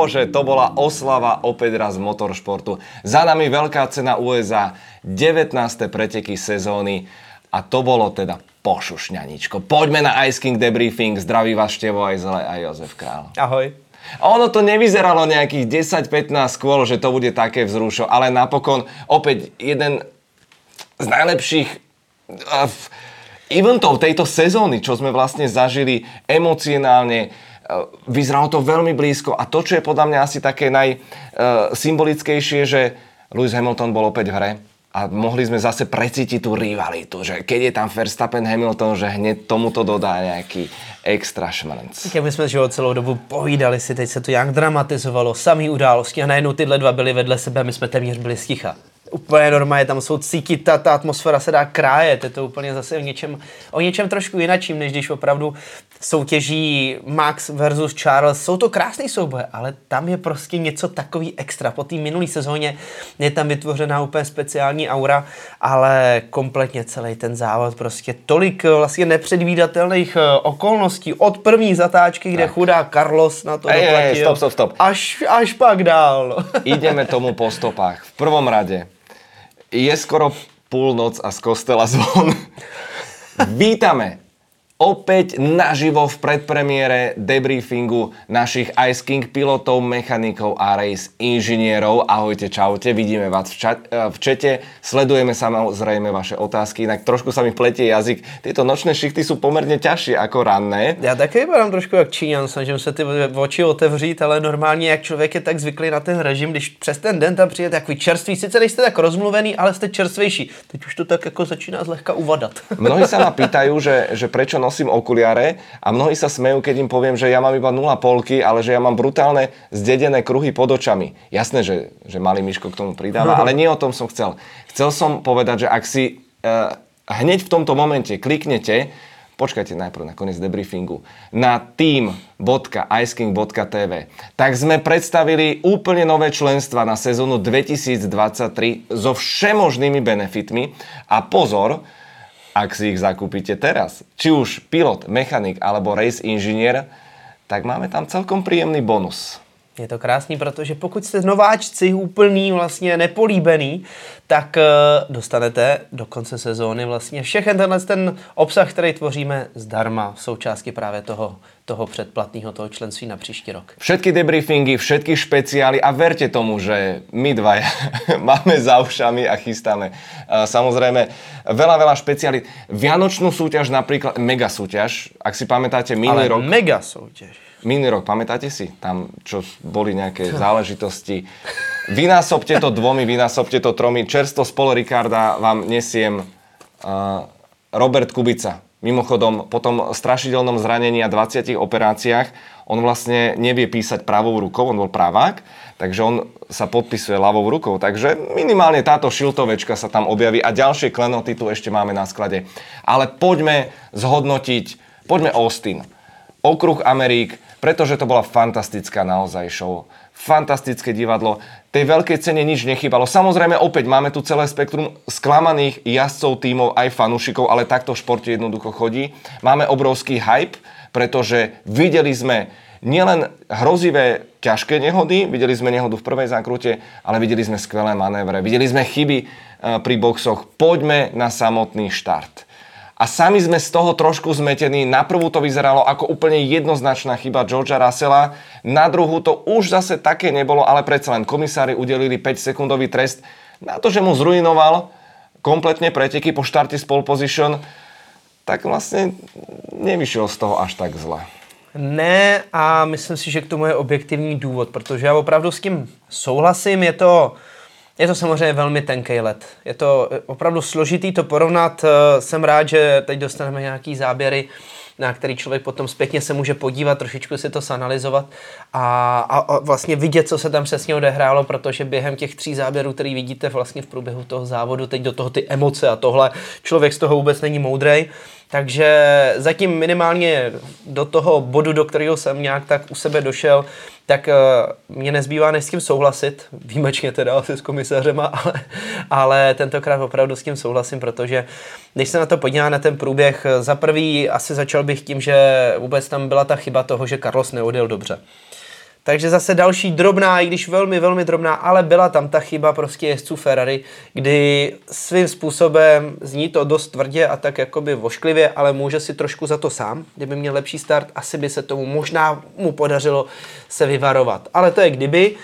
bože, to bola oslava opäť raz motoršportu. Za nami veľká cena USA, 19. preteky sezóny a to bolo teda pošušňaničko. Poďme na Ice King debriefing. Zdraví vás Števo aj Zele a Jozef Král. Ahoj. Ono to nevyzeralo nejakých 10-15 skôr, že to bude také vzrušo, ale napokon opäť jeden z najlepších uh, eventov tejto sezóny, čo sme vlastne zažili emocionálne, vyzeralo to veľmi blízko a to, čo je podľa mňa asi také najsymbolickejšie, že Lewis Hamilton bol opäť v hre a mohli sme zase precítiť tú rivalitu, že keď je tam Verstappen Hamilton, že hneď tomuto dodá nejaký extra šmrnc. Jak my jsme že celou dobu povídali si, teď se to nějak dramatizovalo, samý události a najednou tyhle dva byly vedle sebe, my jsme téměř byli sticha úplně normálně, tam jsou cítit, ta, ta atmosféra se dá krájet, je to úplně zase o něčem, o něčem trošku jinačím, než když opravdu soutěží Max versus Charles. Jsou to krásné souboje, ale tam je prostě něco takový extra. Po té minulé sezóně je tam vytvořená úplně speciální aura, ale kompletně celý ten závod, prostě tolik vlastně nepředvídatelných eh, okolností od první zatáčky, kde tak. chudá Carlos na to ej, doplatil. Ej, stop, stop, stop. Až, až pak dál. Ideme tomu po stopách. V prvom rade je skoro púlnoc a z kostela zvon. Vítame opäť naživo v predpremiére debriefingu našich Ice King pilotov, mechanikov a race inžinierov. Ahojte, čaute, vidíme vás v, čat, eh, v čete, sledujeme samozrejme vaše otázky, inak trošku sa mi pletie jazyk. Tieto nočné šichty sú pomerne ťažšie ako ranné. Já taky vypadám trošku jak Číňan, snažím se ty oči otevřít, ale normálně jak člověk je tak zvyklý na ten režim, když přes ten den tam přijde takový čerstvý, sice nejste tak rozmluvený, ale jste čerstvejší. Teď už to tak jako začíná zlehka uvadat. Mnohí sa ma pýtajú, že, že prečo nosím okuliare a mnohí sa smejú, keď im poviem, že ja mám iba 0 polky, ale že ja mám brutálne zdedené kruhy pod očami. Jasné, že, že malý Miško k tomu pridáva, ale nie o tom som chcel. Chcel som povedať, že ak si uh, hneď v tomto momente kliknete, počkajte najprv na koniec debriefingu, na team.iceking.tv, tak sme predstavili úplne nové členstva na sezónu 2023 so všemožnými benefitmi a pozor, ak si ich zakúpite teraz, či už pilot, mechanik alebo race inžinier, tak máme tam celkom príjemný bonus. Je to krásný, protože pokud jste nováčci, úplný, vlastně nepolíbený, tak uh, dostanete do konce sezóny vlastně všechen tenhle ten obsah, který tvoříme zdarma v součástí právě toho, toho předplatného toho členství na příští rok. Všetky debriefingy, všetky špeciály a verte tomu, že my dva máme za ušami a chystáme uh, samozrejme veľa, veľa špeciály. Vianočnú súťaž napríklad, mega súťaž, ak si pamätáte, minulý Ale rok. mega súťaž minulý rok, pamätáte si? Tam, čo boli nejaké záležitosti. Vynásobte to dvomi, vynásobte to tromi. Čerstvo z Ricarda vám nesiem uh, Robert Kubica. Mimochodom, po tom strašidelnom zranení a 20 operáciách on vlastne nevie písať pravou rukou, on bol pravák, takže on sa podpisuje ľavou rukou. Takže minimálne táto šiltovečka sa tam objaví a ďalšie klenoty tu ešte máme na sklade. Ale poďme zhodnotiť, poďme Austin. Okruh Amerik, pretože to bola fantastická naozaj show. Fantastické divadlo. Tej veľkej cene nič nechybalo. Samozrejme opäť máme tu celé spektrum sklamaných jazdcov, tímov, aj fanúšikov, ale takto v športe jednoducho chodí. Máme obrovský hype, pretože videli sme nielen hrozivé ťažké nehody, videli sme nehodu v prvej zákrute, ale videli sme skvelé manévre, videli sme chyby eh, pri boxoch. Poďme na samotný štart a sami sme z toho trošku zmetení. Na prvú to vyzeralo ako úplne jednoznačná chyba Georgia Russella, na druhú to už zase také nebolo, ale predsa len komisári udelili 5-sekundový trest na to, že mu zrujnoval kompletne preteky po štarte z pole position, tak vlastne nevyšiel z toho až tak zle. Ne a myslím si, že k tomu je objektivní důvod, protože já opravdu s tím souhlasím, je to je to samozřejmě velmi tenký let. Je to opravdu složitý to porovnat. Eh, jsem rád, že teď dostaneme nějaký záběry, na který člověk potom zpětně se může podívat, trošičku si to sanalizovat a, a, a vlastně vidět, co se tam přesně odehrálo, protože během těch tří záběrů, který vidíte vlastně v průběhu toho závodu, teď do toho ty emoce a tohle, člověk z toho vůbec není moudrej. Takže zatím minimálně do toho bodu, do kterého jsem nějak tak u sebe došel, tak uh, mě nezbývá než s tím souhlasit, výjimečně teda asi s komisařema, ale, ale tentokrát opravdu s tím souhlasím, protože když se na to podívá na ten průběh, za prvý asi začal bych tím, že vůbec tam byla ta chyba toho, že Carlos neodjel dobře. Takže zase další drobná, i když velmi, velmi drobná, ale byla tam ta chyba prostě jezdců Ferrari, kdy svým způsobem zní to dost tvrdě a tak jakoby vošklivě, ale může si trošku za to sám. Kdyby měl lepší start, asi by se tomu možná mu podařilo se vyvarovat. Ale to je kdyby.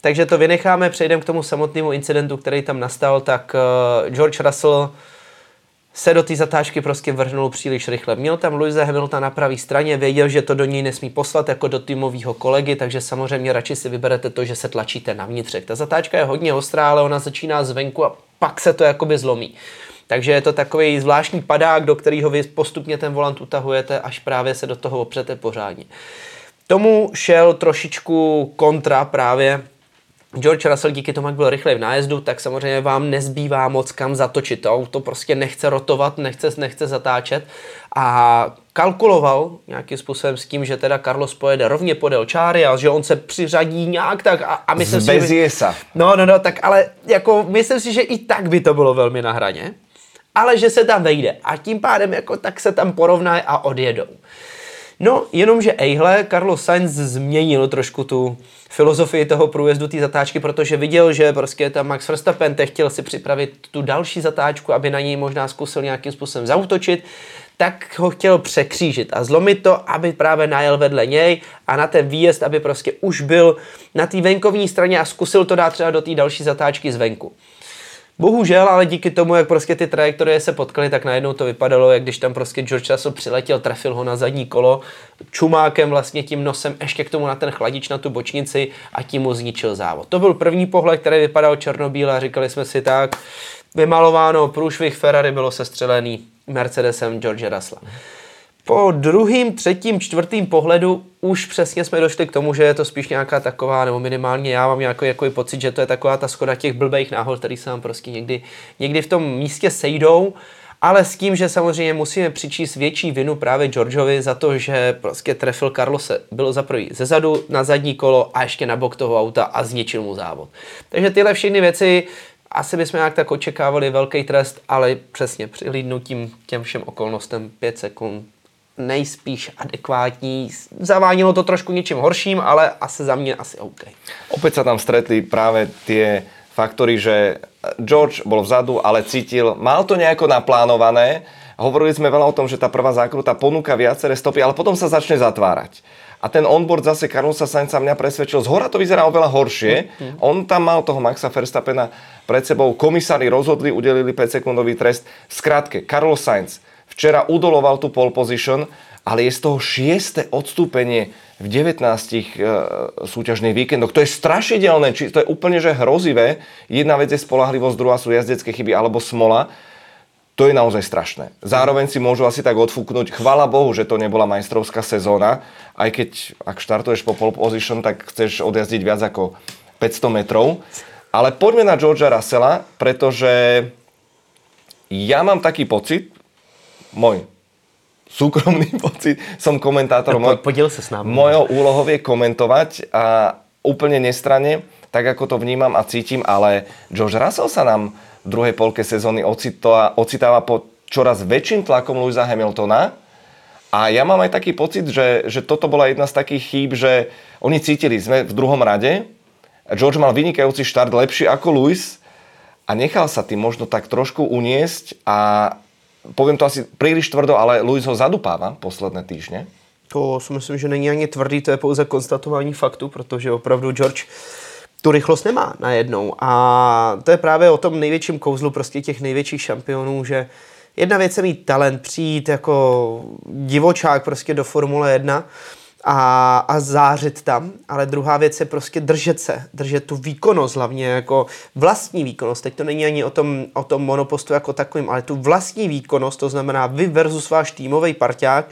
Takže to vynecháme, přejdeme k tomu samotnému incidentu, který tam nastal, tak uh, George Russell se do té zatáčky prostě vrhnul příliš rychle. Měl tam Louise Hamilton na pravé straně, věděl, že to do něj nesmí poslat jako do týmového kolegy, takže samozřejmě radši si vyberete to, že se tlačíte na vnitřek. Ta zatáčka je hodně ostrá, ale ona začíná zvenku a pak se to jakoby zlomí. Takže je to takový zvláštní padák, do kterého vy postupně ten volant utahujete, až právě se do toho opřete pořádně. Tomu šel trošičku kontra právě George Russell díky tomu, jak byl rychlej v nájezdu, tak samozřejmě vám nezbývá moc kam zatočit. To auto prostě nechce rotovat, nechce, nechce zatáčet a kalkuloval nějakým způsobem s tím, že teda Carlos pojede rovně podél čáry a že on se přiřadí nějak tak a, a myslím si, že... No, no, no, tak ale jako myslím si, že i tak by to bylo velmi na hraně, ale že se tam vejde a tím pádem jako tak se tam porovnají a odjedou. No, jenomže ejhle, Carlos Sainz změnil trošku tu filozofii toho průjezdu té zatáčky, protože viděl, že prostě tam Max Verstappen te chtěl si připravit tu další zatáčku, aby na něj možná zkusil nějakým způsobem zautočit, tak ho chtěl překřížit a zlomit to, aby právě najel vedle něj a na ten výjezd, aby prostě už byl na té venkovní straně a zkusil to dát třeba do té další zatáčky zvenku. Bohužel, ale díky tomu, jak prostě ty trajektorie se potkaly, tak najednou to vypadalo, jak když tam prostě George Russell přiletěl, trefil ho na zadní kolo, čumákem vlastně tím nosem ještě k tomu na ten chladič na tu bočnici a tím mu zničil závod. To byl první pohled, který vypadal černobíle a říkali jsme si tak, vymalováno, průšvih Ferrari bylo sestřelený Mercedesem George Russell. Po druhým, třetím, čtvrtým pohledu už přesně jsme došli k tomu, že je to spíš nějaká taková, nebo minimálně já mám nějaký jako pocit, že to je taková ta skoda těch blbých náhod, který se nám prostě někdy, někdy v tom místě sejdou, ale s tím, že samozřejmě musíme přičíst větší vinu právě Georgeovi za to, že prostě trefil Carlose, bylo za prvý ze zadu na zadní kolo a ještě na bok toho auta a zničil mu závod. Takže tyhle všechny věci asi bychom nějak tak očekávali velký trest, ale přesně přihlídnutím těm všem okolnostem 5 sekund nejspíš adekvátní. Zavánilo to trošku něčím horším, ale asi za mě asi OK. Opět se tam stretli právě ty faktory, že George bol vzadu, ale cítil, mal to nejako naplánované. Hovorili sme veľa o tom, že tá prvá zákruta ponúka viaceré stopy, ale potom sa začne zatvárať. A ten onboard zase Carlosa Sainza mňa presvedčil, z hora to vyzerá oveľa horšie. Mm-hmm. On tam mal toho Maxa Verstappena pred sebou, komisári rozhodli, udelili 5 sekundový trest. Skrátke, Carlos Sainz Včera udoloval tu pole position, ale je z toho šieste odstúpenie v 19 uh, súťažných víkendoch. To je strašidelné, či to je úplne že hrozivé. Jedna vec je spolahlivosť, druhá sú jazdecké chyby alebo smola. To je naozaj strašné. Zároveň si môžu asi tak odfúknuť. Chvala Bohu, že to nebola majstrovská sezóna. Aj keď, ak štartuješ po pole position, tak chceš odjazdiť viac ako 500 metrov. Ale poďme na Georgia Russella, pretože ja mám taký pocit, môj súkromný pocit, som komentátor. No, podiel sa s nami. Mojou úlohou je komentovať a úplne nestranne, tak ako to vnímam a cítim, ale George Russell sa nám v druhej polke sezóny ocitáva pod čoraz väčším tlakom Louisa Hamiltona a ja mám aj taký pocit, že, že toto bola jedna z takých chýb, že oni cítili, sme v druhom rade, George mal vynikajúci štart, lepší ako Louis a nechal sa tým možno tak trošku uniesť a povím to asi příliš tvrdo, ale Luis ho zadupává posledné týždně. To si myslím, že není ani tvrdý, to je pouze konstatování faktu, protože opravdu George tu rychlost nemá najednou. A to je právě o tom největším kouzlu prostě těch největších šampionů, že jedna věc je mít talent, přijít jako divočák prostě do Formule 1, a, a zářit tam, ale druhá věc je prostě držet se, držet tu výkonnost, hlavně jako vlastní výkonnost. Teď to není ani o tom, o tom monopostu jako takovým, ale tu vlastní výkonnost, to znamená vy versus váš týmový parťák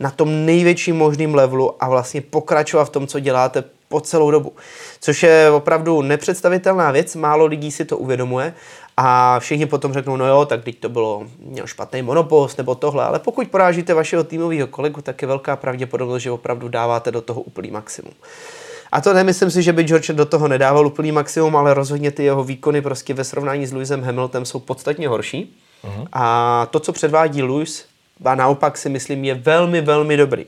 na tom největším možným levelu a vlastně pokračovat v tom, co děláte po celou dobu. Což je opravdu nepředstavitelná věc, málo lidí si to uvědomuje a všichni potom řeknou, no jo, tak teď to bylo měl špatný monopost nebo tohle, ale pokud porážíte vašeho týmového kolegu, tak je velká pravděpodobnost, že opravdu dáváte do toho úplný maximum. A to nemyslím si, že by George do toho nedával úplný maximum, ale rozhodně ty jeho výkony prostě ve srovnání s Lewisem Hamiltonem jsou podstatně horší. Uh-huh. A to, co předvádí Lewis, a naopak si myslím, je velmi, velmi dobrý.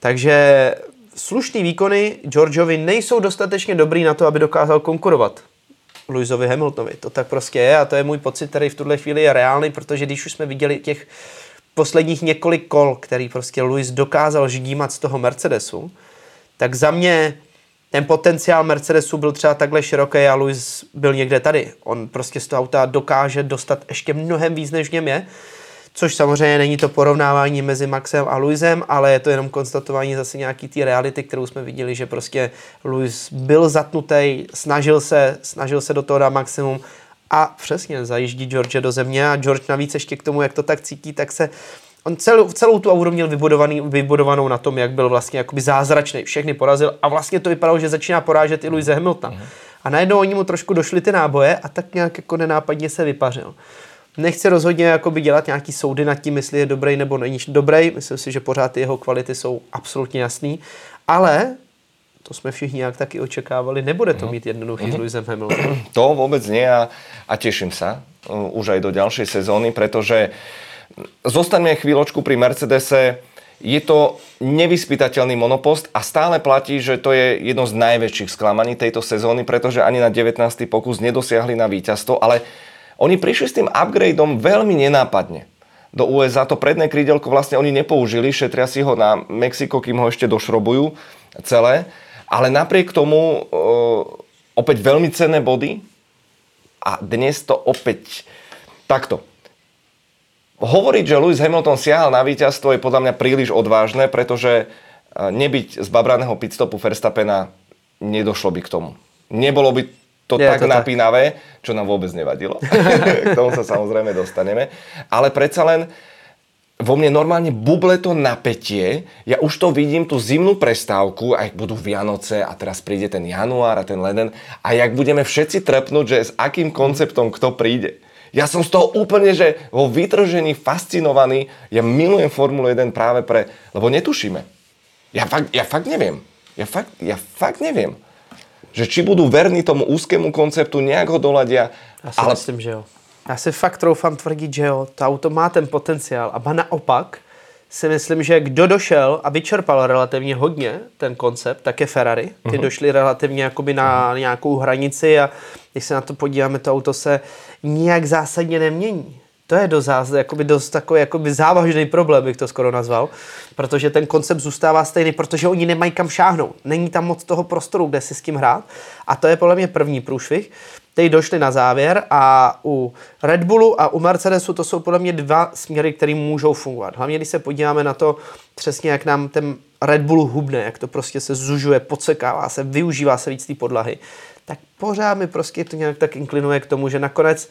Takže slušný výkony Georgeovi nejsou dostatečně dobrý na to, aby dokázal konkurovat Lewisovi Hamiltonovi. To tak prostě je a to je můj pocit, který v tuhle chvíli je reálný, protože když už jsme viděli těch posledních několik kol, který prostě Lewis dokázal ždímat z toho Mercedesu, tak za mě ten potenciál Mercedesu byl třeba takhle široký a Lewis byl někde tady. On prostě z toho auta dokáže dostat ještě mnohem víc, než v něm je. Což samozřejmě není to porovnávání mezi Maxem a Luisem, ale je to jenom konstatování zase nějaký té reality, kterou jsme viděli, že prostě Luis byl zatnutý, snažil se, snažil se do toho dát maximum a přesně zajíždí George do země a George navíc ještě k tomu, jak to tak cítí, tak se on celou, celou tu auru měl vybudovaný, vybudovanou na tom, jak byl vlastně jakoby zázračný, všechny porazil a vlastně to vypadalo, že začíná porážet i Louise Hamiltona. Mm. A najednou oni mu trošku došly ty náboje a tak nějak jako nenápadně se vypařil. Nechci rozhodně jakoby dělat nějaký soudy nad tím, jestli je dobrý nebo není dobrý. Myslím si, že pořád ty jeho kvality jsou absolutně jasný. Ale to jsme všichni nějak taky očekávali, nebude to mhm. mít jednoduchý mm-hmm. Lewisem Hamiltonem. To vůbec nie a, a těším se uh, už aj do ďalšej sezóny, protože zostaňme chvíľočku pri Mercedese. Je to nevyspytateľný monopost a stále platí, že to je jedno z najväčších sklamaní tejto sezóny, pretože ani na 19. pokus nedosiahli na víťazstvo, ale oni prišli s tým upgradeom veľmi nenápadne. Do USA to predné krídelko vlastne oni nepoužili, šetria si ho na Mexiko, kým ho ešte došrobujú celé. Ale napriek tomu e, opäť veľmi cenné body a dnes to opäť takto. Hovoriť, že Lewis Hamilton siahal na víťazstvo je podľa mňa príliš odvážne, pretože nebyť z babraného pitstopu Verstappena nedošlo by k tomu. Nebolo by to je tak to napínavé, tak. čo nám vôbec nevadilo. K tomu sa samozrejme dostaneme. Ale predsa len vo mne normálne buble to napätie. Ja už to vidím, tú zimnú prestávku, ak budú Vianoce a teraz príde ten január a ten leden a jak budeme všetci trepnúť, že s akým konceptom kto príde. Ja som z toho úplne, že vo vytržení fascinovaný. Ja milujem Formulu 1 práve pre... Lebo netušíme. Ja fakt, ja fakt neviem. Ja fakt, ja fakt neviem že či budou verní tomu úzkému konceptu, nějak ho doladia. Já si ale... myslím, že jo. Já si fakt troufám tvrdit, že jo, to auto má ten potenciál. A ba naopak si myslím, že kdo došel a vyčerpal relativně hodně ten koncept, tak je Ferrari. Ty uh-huh. došli relativně jakoby na uh-huh. nějakou hranici a když se na to podíváme, to auto se nijak zásadně nemění to je dost, jakoby dost takový jakoby závažný problém, bych to skoro nazval, protože ten koncept zůstává stejný, protože oni nemají kam šáhnout. Není tam moc toho prostoru, kde si s tím hrát. A to je podle mě první průšvih. Teď došli na závěr a u Red Bullu a u Mercedesu to jsou podle mě dva směry, které můžou fungovat. Hlavně, když se podíváme na to přesně, jak nám ten Red Bull hubne, jak to prostě se zužuje, podsekává se, využívá se víc té podlahy, tak pořád mi prostě to nějak tak inklinuje k tomu, že nakonec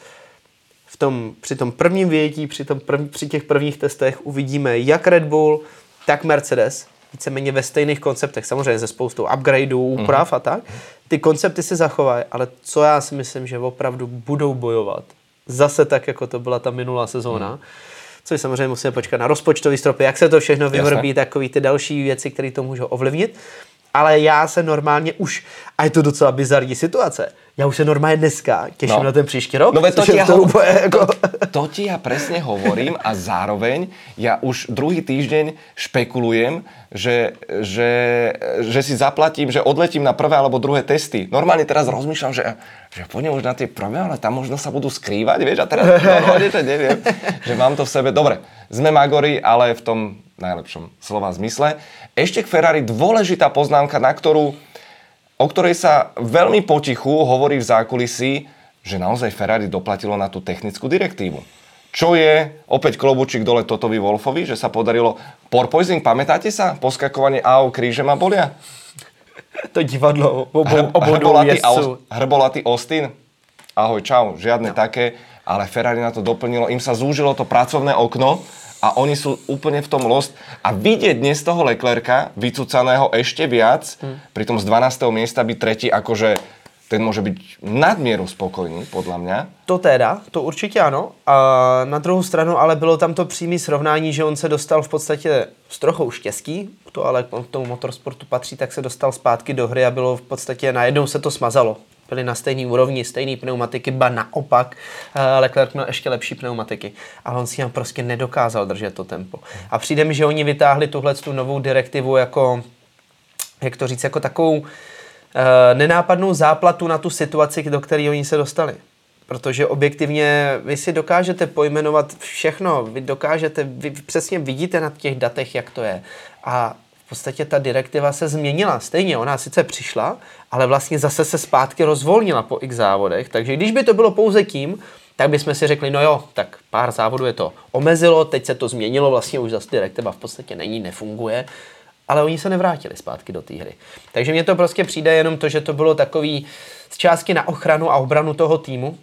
v tom, při tom prvním větí, při, tom prv, při těch prvních testech uvidíme jak Red Bull, tak Mercedes, víceméně ve stejných konceptech, samozřejmě ze spoustou upgradeů, úprav mm-hmm. a tak. Ty koncepty se zachovají, ale co já si myslím, že opravdu budou bojovat, zase tak, jako to byla ta minulá sezóna, mm. což samozřejmě musíme počkat na rozpočtový stropy, jak se to všechno vyvrbí, takový ty další věci, které to můžou ovlivnit. Ale já se normálně už, a je to docela bizarní situace, já už se normálně dneska těším no. na ten příští rok. No to, ti ja, ho... jako... to, to ti ja presne hovorím a zároveň ja už druhý týždeň špekulujem, že, že, že si zaplatím, že odletím na prvé alebo druhé testy. Normálne teraz rozmýšľam, že, že pôjdem už na tie prvé, ale tam možno sa budú skrývať, vieš, a teraz normálne, že neviem, že mám to v sebe. Dobre, sme Magori, ale v tom najlepšom slova zmysle. Ešte k Ferrari dôležitá poznámka, na ktorú o ktorej sa veľmi potichu hovorí v zákulisí, že naozaj Ferrari doplatilo na tú technickú direktívu. Čo je opäť klobučík dole Totovi Wolfovi, že sa podarilo porpoising, pamätáte sa? Poskakovanie AO krížem a bolia? To divadlo obo, hrbolatý, hrbolatý Austin? Ahoj, čau, žiadne no. také, ale Ferrari na to doplnilo, im sa zúžilo to pracovné okno, a oni sú úplne v tom lost. A vidieť dnes toho Leclerca, vycúcaného ešte viac, hmm. pri tom z 12. miesta byť tretí, akože ten může být nadměru spokojný, podle mě. To teda, to určitě ano. A na druhou stranu ale bylo tam to přímé srovnání, že on se dostal v podstatě s trochou štěstí, to ale k tomu motorsportu patří, tak se dostal zpátky do hry a bylo v podstatě najednou se to smazalo byli na stejné úrovni, stejné pneumatiky, ba naopak eh, Leclerc měl ještě lepší pneumatiky, ale on si tam prostě nedokázal držet to tempo. A přijde mi, že oni vytáhli tuhle tu novou direktivu jako jak to říct, jako takovou uh, nenápadnou záplatu na tu situaci, do které oni se dostali. Protože objektivně vy si dokážete pojmenovat všechno, vy dokážete, vy přesně vidíte na těch datech, jak to je. A v podstatě ta direktiva se změnila. Stejně ona sice přišla, ale vlastně zase se zpátky rozvolnila po x závodech. Takže když by to bylo pouze tím, tak bychom si řekli, no jo, tak pár závodů je to omezilo, teď se to změnilo, vlastně už zase direktiva v podstatě není, nefunguje, ale oni se nevrátili zpátky do té hry. Takže mně to prostě přijde jenom to, že to bylo takový z částky na ochranu a obranu toho týmu,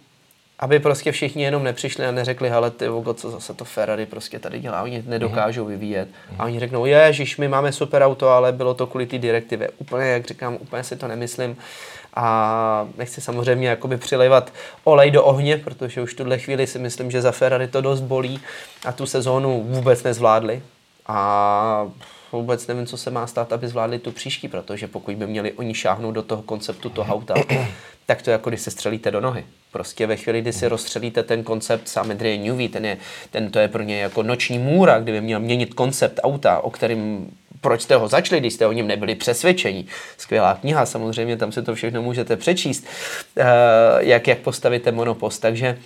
aby prostě všichni jenom nepřišli a neřekli, hele, ty vogo, co zase to Ferrari prostě tady dělá, oni nedokážou vyvíjet. A oni řeknou, ježiš, my máme super auto, ale bylo to kvůli té direktivě. Úplně, jak říkám, úplně si to nemyslím. A nechci samozřejmě jakoby přilejvat olej do ohně, protože už tuhle chvíli si myslím, že za Ferrari to dost bolí a tu sezónu vůbec nezvládli. A vůbec nevím, co se má stát, aby zvládli tu příští, protože pokud by měli oni šáhnout do toho konceptu toho auta, tak to je jako když se střelíte do nohy. Prostě ve chvíli, kdy si rozstřelíte ten koncept, sám Adrian Newey, ten, je, ten to je pro ně jako noční můra, kdyby měl měnit koncept auta, o kterým proč jste ho začali, když jste o něm nebyli přesvědčení. Skvělá kniha, samozřejmě tam si to všechno můžete přečíst, uh, jak, jak postavíte monopost. Takže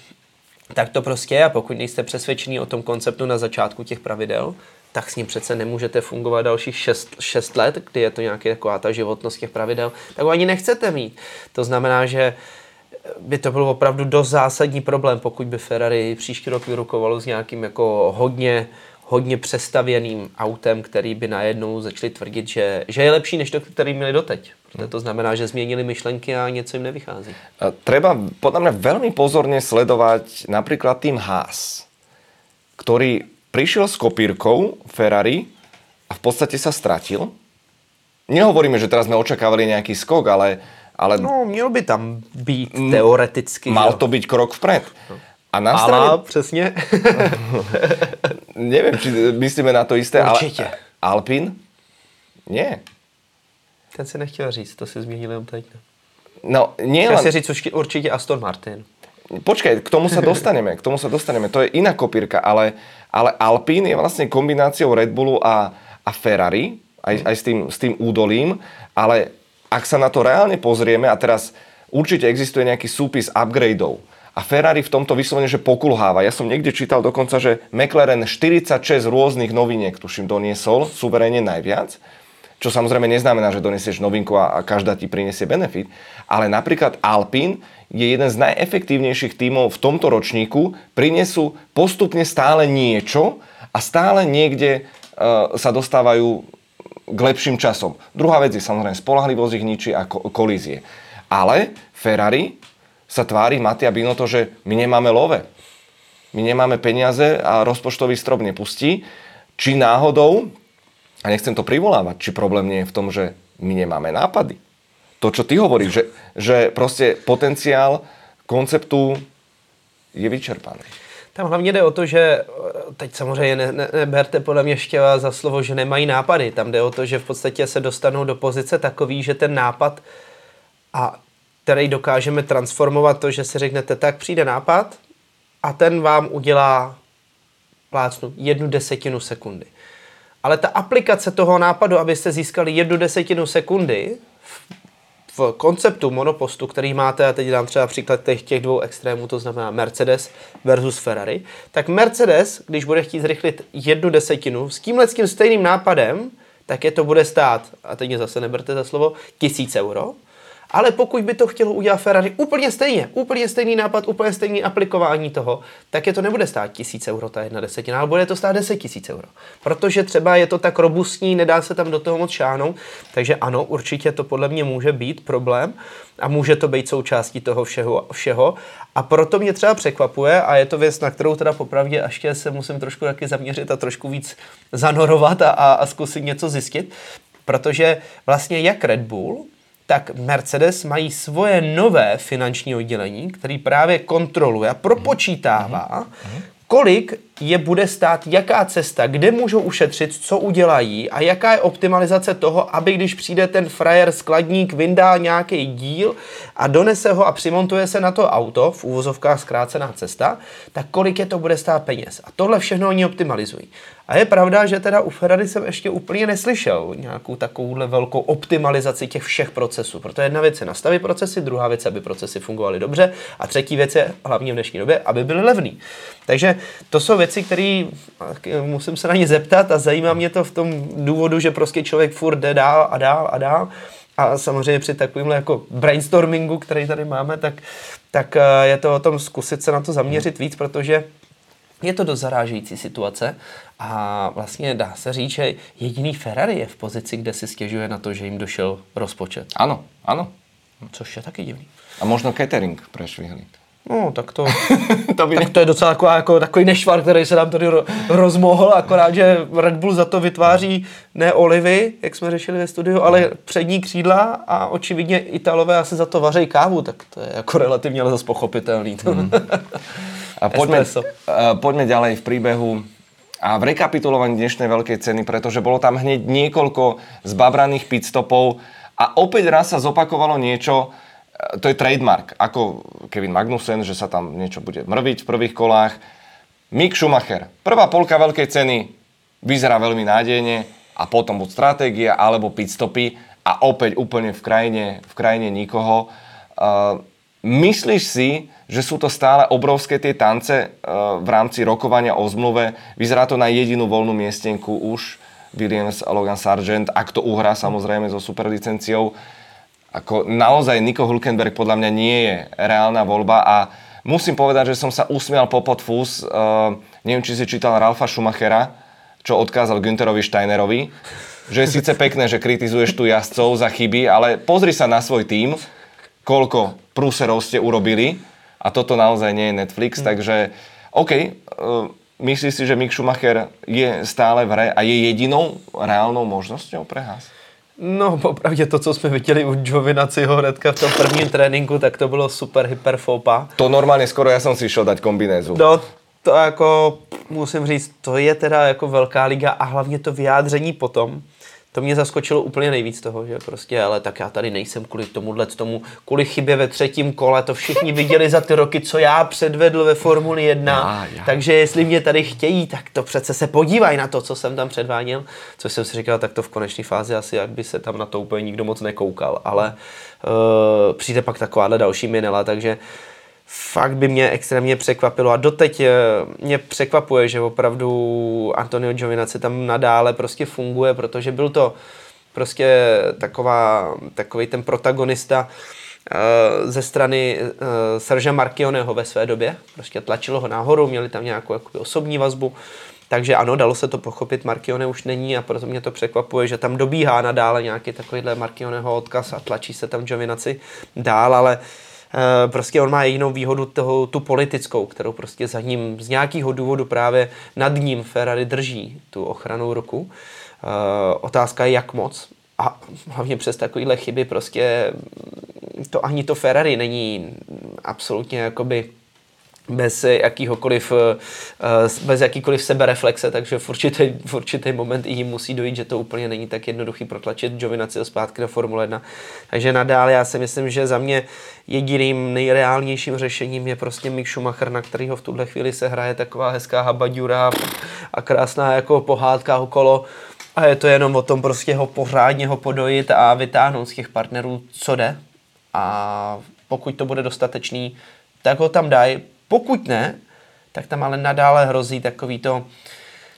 tak to prostě je a pokud nejste přesvědčení o tom konceptu na začátku těch pravidel, tak s ním přece nemůžete fungovat dalších 6, 6 let, kdy je to nějaká taková ta životnost těch pravidel, tak ho ani nechcete mít. To znamená, že by to byl opravdu dost zásadní problém, pokud by Ferrari příští rok vyrukovalo s nějakým jako hodně, hodně přestavěným autem, který by najednou začali tvrdit, že, že je lepší než to, který měli doteď. Protože to znamená, že změnili myšlenky a něco jim nevychází. Treba podle mě velmi pozorně sledovat například tým Haas, který prišiel s kopírkou Ferrari a v podstate sa stratil. Nehovoríme, že teraz sme očakávali nejaký skok, ale... ale no, měl by tam být teoreticky. Mal to byť krok vpred. A na ale strane... přesně. Nevím, či myslíme na to isté, Určitě. ale Alpin? Nie. Ten si nechtěl říct, to si změnili jen teď. No, nie len... si říct určitě Aston Martin. Počkaj, k tomu sa dostaneme, k tomu sa dostaneme. To je iná kopírka, ale, ale Alpine je vlastne kombináciou Red Bullu a, a Ferrari, aj, aj s, tým, s tým údolím, ale ak sa na to reálne pozrieme, a teraz určite existuje nejaký súpis upgradeov, a Ferrari v tomto vyslovene, že pokulháva. Ja som niekde čítal dokonca, že McLaren 46 rôznych noviniek, tuším, doniesol, suverénne najviac čo samozrejme neznamená, že donesieš novinku a, každá ti prinesie benefit, ale napríklad Alpine je jeden z najefektívnejších tímov v tomto ročníku, prinesú postupne stále niečo a stále niekde uh, sa dostávajú k lepším časom. Druhá vec je samozrejme spolahlivosť ich ničí a ko- kolízie. Ale Ferrari sa tvári Matia Binotto, že my nemáme love. My nemáme peniaze a rozpočtový strop nepustí. Či náhodou a nechcem to privolávať, či problém nie je v tom, že my nemáme nápady. To, čo ty hovoríš, že, že prostě potenciál konceptu je vyčerpaný. Tam hlavně jde o to, že teď samozřejmě ne, ne, neberte podle mě štěva za slovo, že nemají nápady. Tam jde o to, že v podstatě se dostanou do pozice takový, že ten nápad, a který dokážeme transformovat to, že si řeknete, tak přijde nápad a ten vám udělá plácnu jednu desetinu sekundy ale ta aplikace toho nápadu, abyste získali jednu desetinu sekundy v konceptu monopostu, který máte, a teď dám třeba příklad těch, těch dvou extrémů, to znamená Mercedes versus Ferrari, tak Mercedes, když bude chtít zrychlit jednu desetinu s tímhle stejným nápadem, tak je to bude stát, a teď mě zase neberte za slovo, tisíc euro. Ale pokud by to chtělo udělat Ferrari úplně stejně, úplně stejný nápad, úplně stejný aplikování toho, tak je to nebude stát tisíc euro ta jedna desetina, ale bude to stát 10 tisíc euro. Protože třeba je to tak robustní, nedá se tam do toho moc šáhnout, takže ano, určitě to podle mě může být problém a může to být součástí toho všeho, všeho. A proto mě třeba překvapuje, a je to věc, na kterou teda popravdě ještě se musím trošku taky zaměřit a trošku víc zanorovat a, a, a zkusit něco zjistit, protože vlastně jak Red Bull, tak Mercedes mají svoje nové finanční oddělení, který právě kontroluje a propočítává, kolik je bude stát jaká cesta, kde můžou ušetřit, co udělají a jaká je optimalizace toho, aby když přijde ten frajer skladník, vyndá nějaký díl a donese ho a přimontuje se na to auto, v úvozovkách zkrácená cesta, tak kolik je to bude stát peněz. A tohle všechno oni optimalizují. A je pravda, že teda u Ferrari jsem ještě úplně neslyšel nějakou takovouhle velkou optimalizaci těch všech procesů. Proto jedna věc je nastavit procesy, druhá věc, aby procesy fungovaly dobře a třetí věc je, hlavně v dnešní době, aby byly levný. Takže to jsou věci, které musím se na ně zeptat a zajímá mě to v tom důvodu, že prostě člověk furt jde dál a dál a dál. A samozřejmě při takovémhle jako brainstormingu, který tady máme, tak, tak eh, je to o tom zkusit se na to zaměřit víc, protože je to dost zarážející situace a vlastně dá se říct, že jediný Ferrari je v pozici, kde si stěžuje na to, že jim došel rozpočet. Ano, ano. Což je taky divný. A možno catering prešvihli. No, tak to, to, by... tak to je docela taková, jako, takový nešvar, který se nám tady ro, rozmohl, akorát, že Red Bull za to vytváří ne olivy, jak jsme řešili ve studiu, ale přední křídla a očividně Italové asi za to vařejí kávu, tak to je jako relativně ale zase pochopitelný. Mm. A poďme, uh, poďme ďalej v príbehu a v rekapitulovaní dnešnej veľkej ceny, pretože bolo tam hneď niekoľko zbabraných pitstopov a opäť raz sa zopakovalo niečo, e, to je trademark, ako Kevin Magnussen, že sa tam niečo bude mrviť v prvých kolách. Mick Schumacher, prvá polka veľkej ceny, vyzerá veľmi nádejne a potom buď stratégia alebo pitstopy a opäť úplne v krajine, v krajine nikoho. Uh, myslíš si, že sú to stále obrovské tie tance eh, v rámci rokovania o zmluve. Vyzerá to na jedinú voľnú miestenku už Williams a Logan Sargent, ak to uhrá samozrejme so superlicenciou. Ako naozaj Nico Hulkenberg podľa mňa nie je reálna voľba a musím povedať, že som sa usmial po podfús. Uh, neviem, či si čítal Ralfa Schumachera, čo odkázal Günterovi Steinerovi, že je síce pekné, že kritizuješ tu jazdcov za chyby, ale pozri sa na svoj tým, koľko prúserov ste urobili a toto naozaj nie je Netflix, hmm. takže OK, uh, myslíš si, že Mick Schumacher je stále v hre a je jedinou reálnou možnosťou pre Haas? No, popravdě to, co jsme viděli u Giovinaciho hnedka v tom prvním tréninku, tak to bylo super hyperfopa. To normálně skoro já jsem si šel dať kombinézu. No, to jako, musím říct, to je teda jako velká liga a hlavně to vyjádření potom, to mě zaskočilo úplně nejvíc toho, že prostě, ale tak já tady nejsem kvůli tomuhle tomu, kvůli chybě ve třetím kole, to všichni viděli za ty roky, co já předvedl ve Formuli 1, já, já. takže jestli mě tady chtějí, tak to přece se podívají na to, co jsem tam předváděl, co jsem si říkal, tak to v konečné fázi asi, jak by se tam na to úplně nikdo moc nekoukal, ale uh, přijde pak takováhle další minela, takže uh, fakt by mě extrémně překvapilo a doteď eh, mě překvapuje, že opravdu Antonio Giovinazzi tam nadále prostě funguje, protože byl to prostě taková, takový ten protagonista uh, ze strany uh, Serža Marchioneho ve své době. Prostě tlačilo ho nahoru, měli tam nějakou jakoby, osobní vazbu. Takže ano, dalo se to pochopit, Markione už není a proto mě to překvapuje, že tam dobíhá nadále nějaký takovýhle Markioneho odkaz a tlačí se tam Giovinazzi dál, ale uh, Eh, prostě on má jedinou výhodu toho, tu politickou, kterou prostě za ním z nějakého důvodu právě nad ním Ferrari drží tu ochranou ruku. Eh, otázka je, jak moc. A hlavně přes takovéhle chyby prostě to ani to Ferrari není absolutně jakoby bez jakýhokoliv, eh, bez jakýkoliv sebereflexe, takže v určitý, v určitý moment i jim musí dojít, že to úplně není tak jednoduchý protlačit Giovinazzi zpátky do Formule 1. Takže nadále já si myslím, že za mě jediným nejreálnějším řešením je prostě Mick Schumacher, na kterýho v tuhle chvíli se hraje taková hezká habadura a krásná jako pohádka okolo. A je to jenom o tom prostě ho pořádně ho podojit a vytáhnout z těch partnerů, co jde. A pokud to bude dostatečný, tak ho tam dají, pokud ne, tak tam ale nadále hrozí takový to,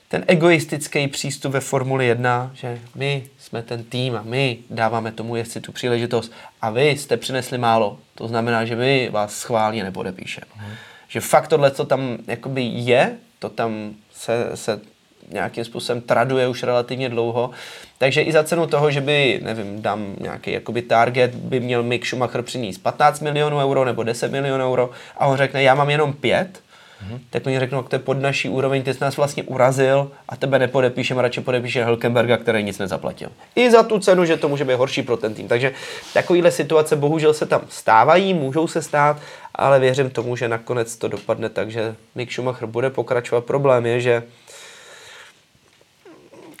ten egoistický přístup ve Formuli 1, že my jsme ten tým a my dáváme tomu jezdci tu příležitost a vy jste přinesli málo. To znamená, že my vás schválně nepodepíšeme. Mm. Že fakt tohle, co tam jakoby je, to tam se, se nějakým způsobem traduje už relativně dlouho. Takže i za cenu toho, že by, nevím, dám nějaký jakoby target, by měl Mick Schumacher přinést 15 milionů euro nebo 10 milionů euro a on řekne, já mám jenom 5, mm-hmm. tak oni řeknou, to je pod naší úroveň, ty jsi nás vlastně urazil a tebe nepodepíšeme, radši podepíše Helkenberga, který nic nezaplatil. I za tu cenu, že to může být horší pro ten tým. Takže takovéhle situace bohužel se tam stávají, můžou se stát, ale věřím tomu, že nakonec to dopadne tak, že Mick Schumacher bude pokračovat. Problém je, že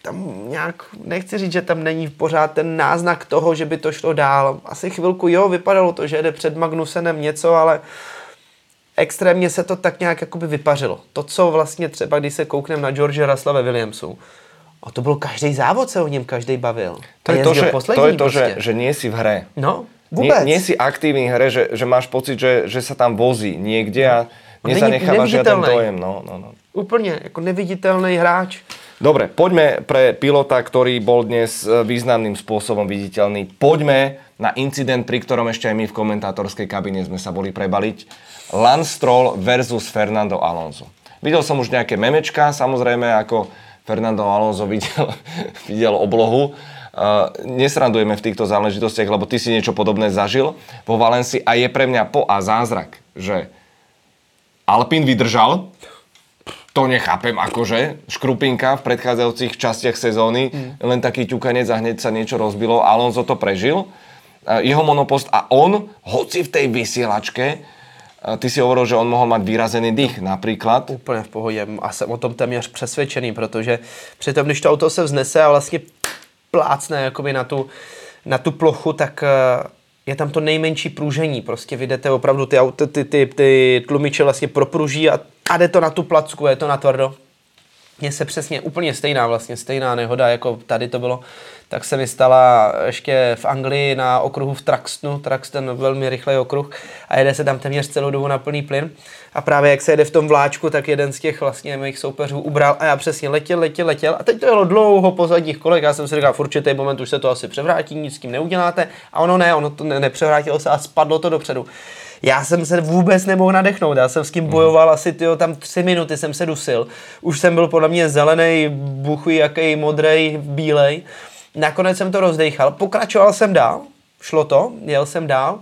tam nějak, nechci říct, že tam není pořád ten náznak toho, že by to šlo dál. Asi chvilku, jo, vypadalo to, že jde před Magnusenem něco, ale extrémně se to tak nějak jakoby vypařilo. To, co vlastně třeba, když se koukneme na George Russella ve Williamsu, a to byl každý závod, se o něm každý bavil. To je to, že, to, je to prostě. že, že nie si v hre. No, vůbec. Nie, nie si aktívny v hre, že, že máš pocit, že, že sa tam vozí niekde a no. nezanecháva žiaden dojem. No, no, no. Úplně, jako neviditelný hráč. Dobre, poďme pre pilota, ktorý bol dnes e, významným spôsobom viditeľný. Poďme na incident, pri ktorom ešte aj my v komentátorskej kabine sme sa boli prebaliť. Lance Stroll versus Fernando Alonso. Videl som už nejaké memečka, samozrejme, ako Fernando Alonso videl, videl oblohu. Uh, nesrandujeme v týchto záležitostiach, lebo ty si niečo podobné zažil vo Valencii a je pre mňa po a zázrak, že Alpin vydržal, to nechápem, akože škrupinka v predchádzajúcich častiach sezóny, mm. len taký ťukanec a hneď sa niečo rozbilo. Alonso to prežil, jeho monopost a on, hoci v tej vysielačke, ty si hovoril, že on mohl mít vyrazený dých například. Úplně v pohodě a jsem o tom téměř přesvědčený, protože přitom, když to auto se vznese a vlastně plácne jakoby na tu, na tu plochu, tak eh, je tam to nejmenší průžení. Prostě vidíte opravdu ty, ty, ty, ty, ty tlumiče vlastně propruží a a jde to na tu placku, je to na tvrdo. Mně se přesně úplně stejná vlastně, stejná nehoda, jako tady to bylo, tak se mi stala ještě v Anglii na okruhu v Traxtonu, Traxton velmi rychlý okruh. A jede se tam téměř celou dobu na plný plyn. A právě jak se jede v tom vláčku, tak jeden z těch vlastně mých soupeřů ubral a já přesně letěl, letěl, letěl. A teď to jelo dlouho po zadních kolech, já jsem si říkal, v určitý moment už se to asi převrátí, nic s tím neuděláte. A ono ne, ono to nepřevrátilo se a spadlo to dopředu já jsem se vůbec nemohl nadechnout, já jsem s tím bojoval hmm. asi tyjo, tam tři minuty jsem se dusil. Už jsem byl podle mě zelený, buchy, jaký modrý, bílej. Nakonec jsem to rozdechal, pokračoval jsem dál, šlo to, jel jsem dál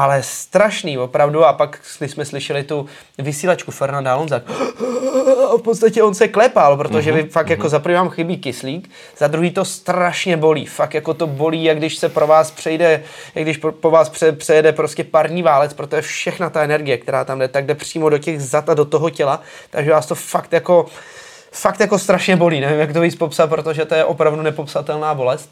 ale strašný opravdu. A pak jsme slyšeli tu vysílačku Fernanda Alonza, v podstatě on se klepal, protože uh-huh, fakt jako za prvý vám chybí kyslík, za druhý to strašně bolí, fakt jako to bolí, jak když se pro vás přejde, jak když po vás pře, přejede prostě parní válec, protože všechna ta energie, která tam jde, tak jde přímo do těch zad a do toho těla, takže vás to fakt jako fakt jako strašně bolí, nevím, jak to víc popsat, protože to je opravdu nepopsatelná bolest.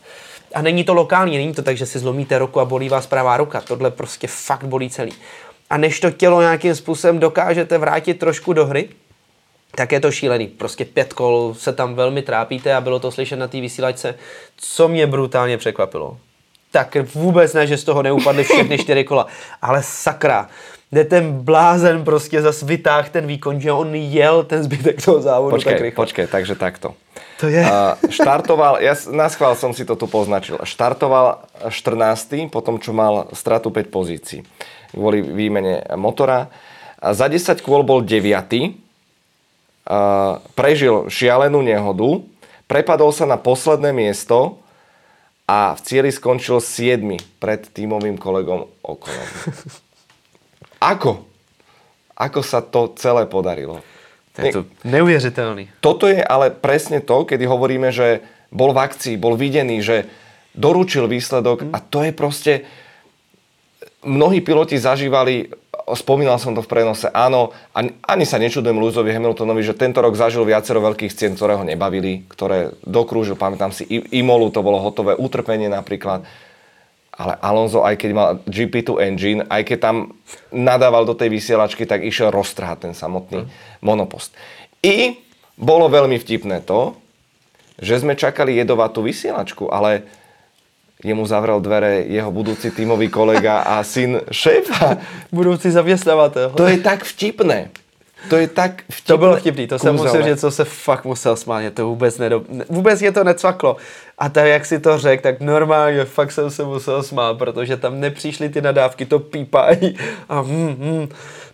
A není to lokální, není to tak, že si zlomíte ruku a bolí vás pravá ruka. Tohle prostě fakt bolí celý. A než to tělo nějakým způsobem dokážete vrátit trošku do hry, tak je to šílený. Prostě pět kol se tam velmi trápíte a bylo to slyšet na té vysílačce, co mě brutálně překvapilo. Tak vůbec ne, že z toho neupadly všechny čtyři kola, ale sakra kde ten blázen prostě zas vytáh ten výkon, že on jel ten zbytek toho závodu počkej, tak rychle. Počkej, takže takto. To je. Uh, štartoval, ja na schvál som si to tu poznačil. Štartoval 14. potom, čo mal stratu 5 pozícií kvôli výmene motora. A za 10 kôl bol 9. Uh, prežil šialenú nehodu, prepadol sa na posledné miesto a v cieli skončil 7. pred tímovým kolegom okolo. Ako? Ako sa to celé podarilo? To je to neuvěřitelný. Toto je ale presne to, kedy hovoríme, že bol v akcii, bol videný, že doručil výsledok hmm. a to je proste... Mnohí piloti zažívali, spomínal som to v prenose, áno, ani sa nečudujem Luzovi Hamiltonovi, že tento rok zažil viacero veľkých cien, ktoré ho nebavili, ktoré dokrúžil, pamätám si Imolu, to bolo hotové utrpenie napríklad. Ale Alonso, aj keď mal GP2 engine, aj keď tam nadával do tej vysielačky, tak išiel roztrhať ten samotný mm. monopost. I bolo veľmi vtipné to, že sme čakali jedovatú vysielačku, ale jemu zavrel dvere jeho budúci tímový kolega a syn šéfa. Budoucí zaměstnavatel. To je tak vtipné. To je tak vtipné. To bylo vtipný, to jsem musel říct, co se fakt musel smát, to vůbec nedo... Vůbec mě to necvaklo. A tak, jak si to řekl, tak normálně fakt jsem se musel smát, protože tam nepřišly ty nadávky, to pípají a hm, hm.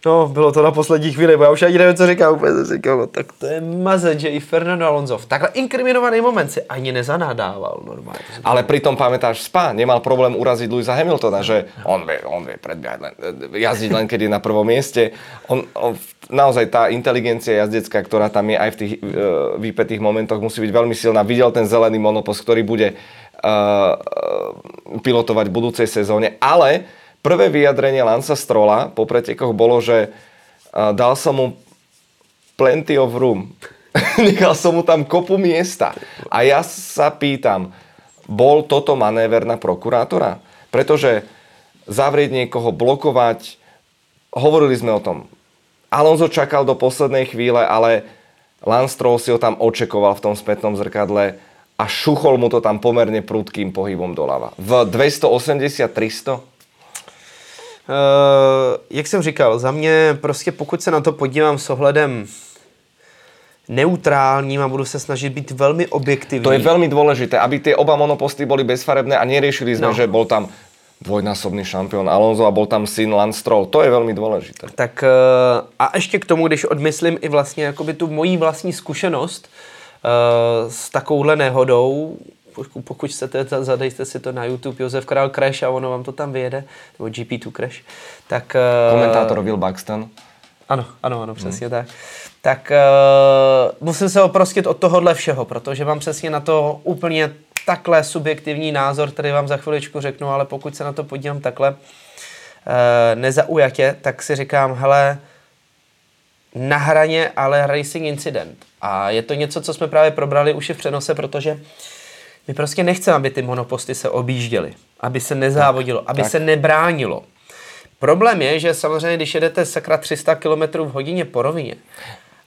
No, bylo to na poslední chvíli, bo já už ani nevím, co říkám, úplně jsem říkal, no, tak to je mazet, že i Fernando Alonso v takhle inkriminovaný moment si ani nezanádával normálně. Ale pritom pamätáš, Spa nemal problém uraziť Louisa Hamiltona, že on vie, on vie predbiehať len, jazdiť len je na prvom mieste. On, on, naozaj tá inteligencia jazdecká, ktorá tam je aj v tých uh, výpetých momentoch, musí byť veľmi silná. Videl ten zelený monopost, ktorý bude uh, pilotovať v budúcej sezóne, ale prvé vyjadrenie Lansa Strola po pretekoch bolo, že uh, dal som mu plenty of room. Nechal som mu tam kopu miesta. A ja sa pýtam, bol toto manéver na prokurátora? Pretože zavrieť niekoho, blokovať, hovorili sme o tom. Alonso čakal do poslednej chvíle, ale Lance Stroll si ho tam očekoval v tom spätnom zrkadle a šuchol mu to tam pomerne prudkým pohybom doľava. V 280-300 Uh, jak jsem říkal, za mě prostě pokud se na to podívám s ohledem neutrálním a budu se snažit být velmi objektivní. To je velmi důležité, aby ty oba monoposty byly bezfarebné a neriešili jsme, no. že bol tam dvojnásobný šampion Alonso a bol tam syn Lance Stroll. To je velmi důležité. Tak uh, a ještě k tomu, když odmyslím i vlastně jakoby tu mojí vlastní zkušenost uh, s takovouhle nehodou, pokud chcete, zadejte si to na YouTube Josef Král Crash a ono vám to tam vyjede, nebo GP2 Crash. Tak, uh, Komentátor Will Buxton. Ano, ano, ano, přesně hmm. tak. Tak uh, musím se oprostit od tohohle všeho, protože mám přesně na to úplně takhle subjektivní názor, který vám za chviličku řeknu, ale pokud se na to podívám takhle uh, nezaujatě, tak si říkám, hele, na hraně, ale racing incident. A je to něco, co jsme právě probrali už i v přenose, protože my prostě nechceme, aby ty monoposty se objížděly, aby se nezávodilo, tak, aby tak. se nebránilo. Problém je, že samozřejmě, když jedete sakra 300 km v hodině po rovině.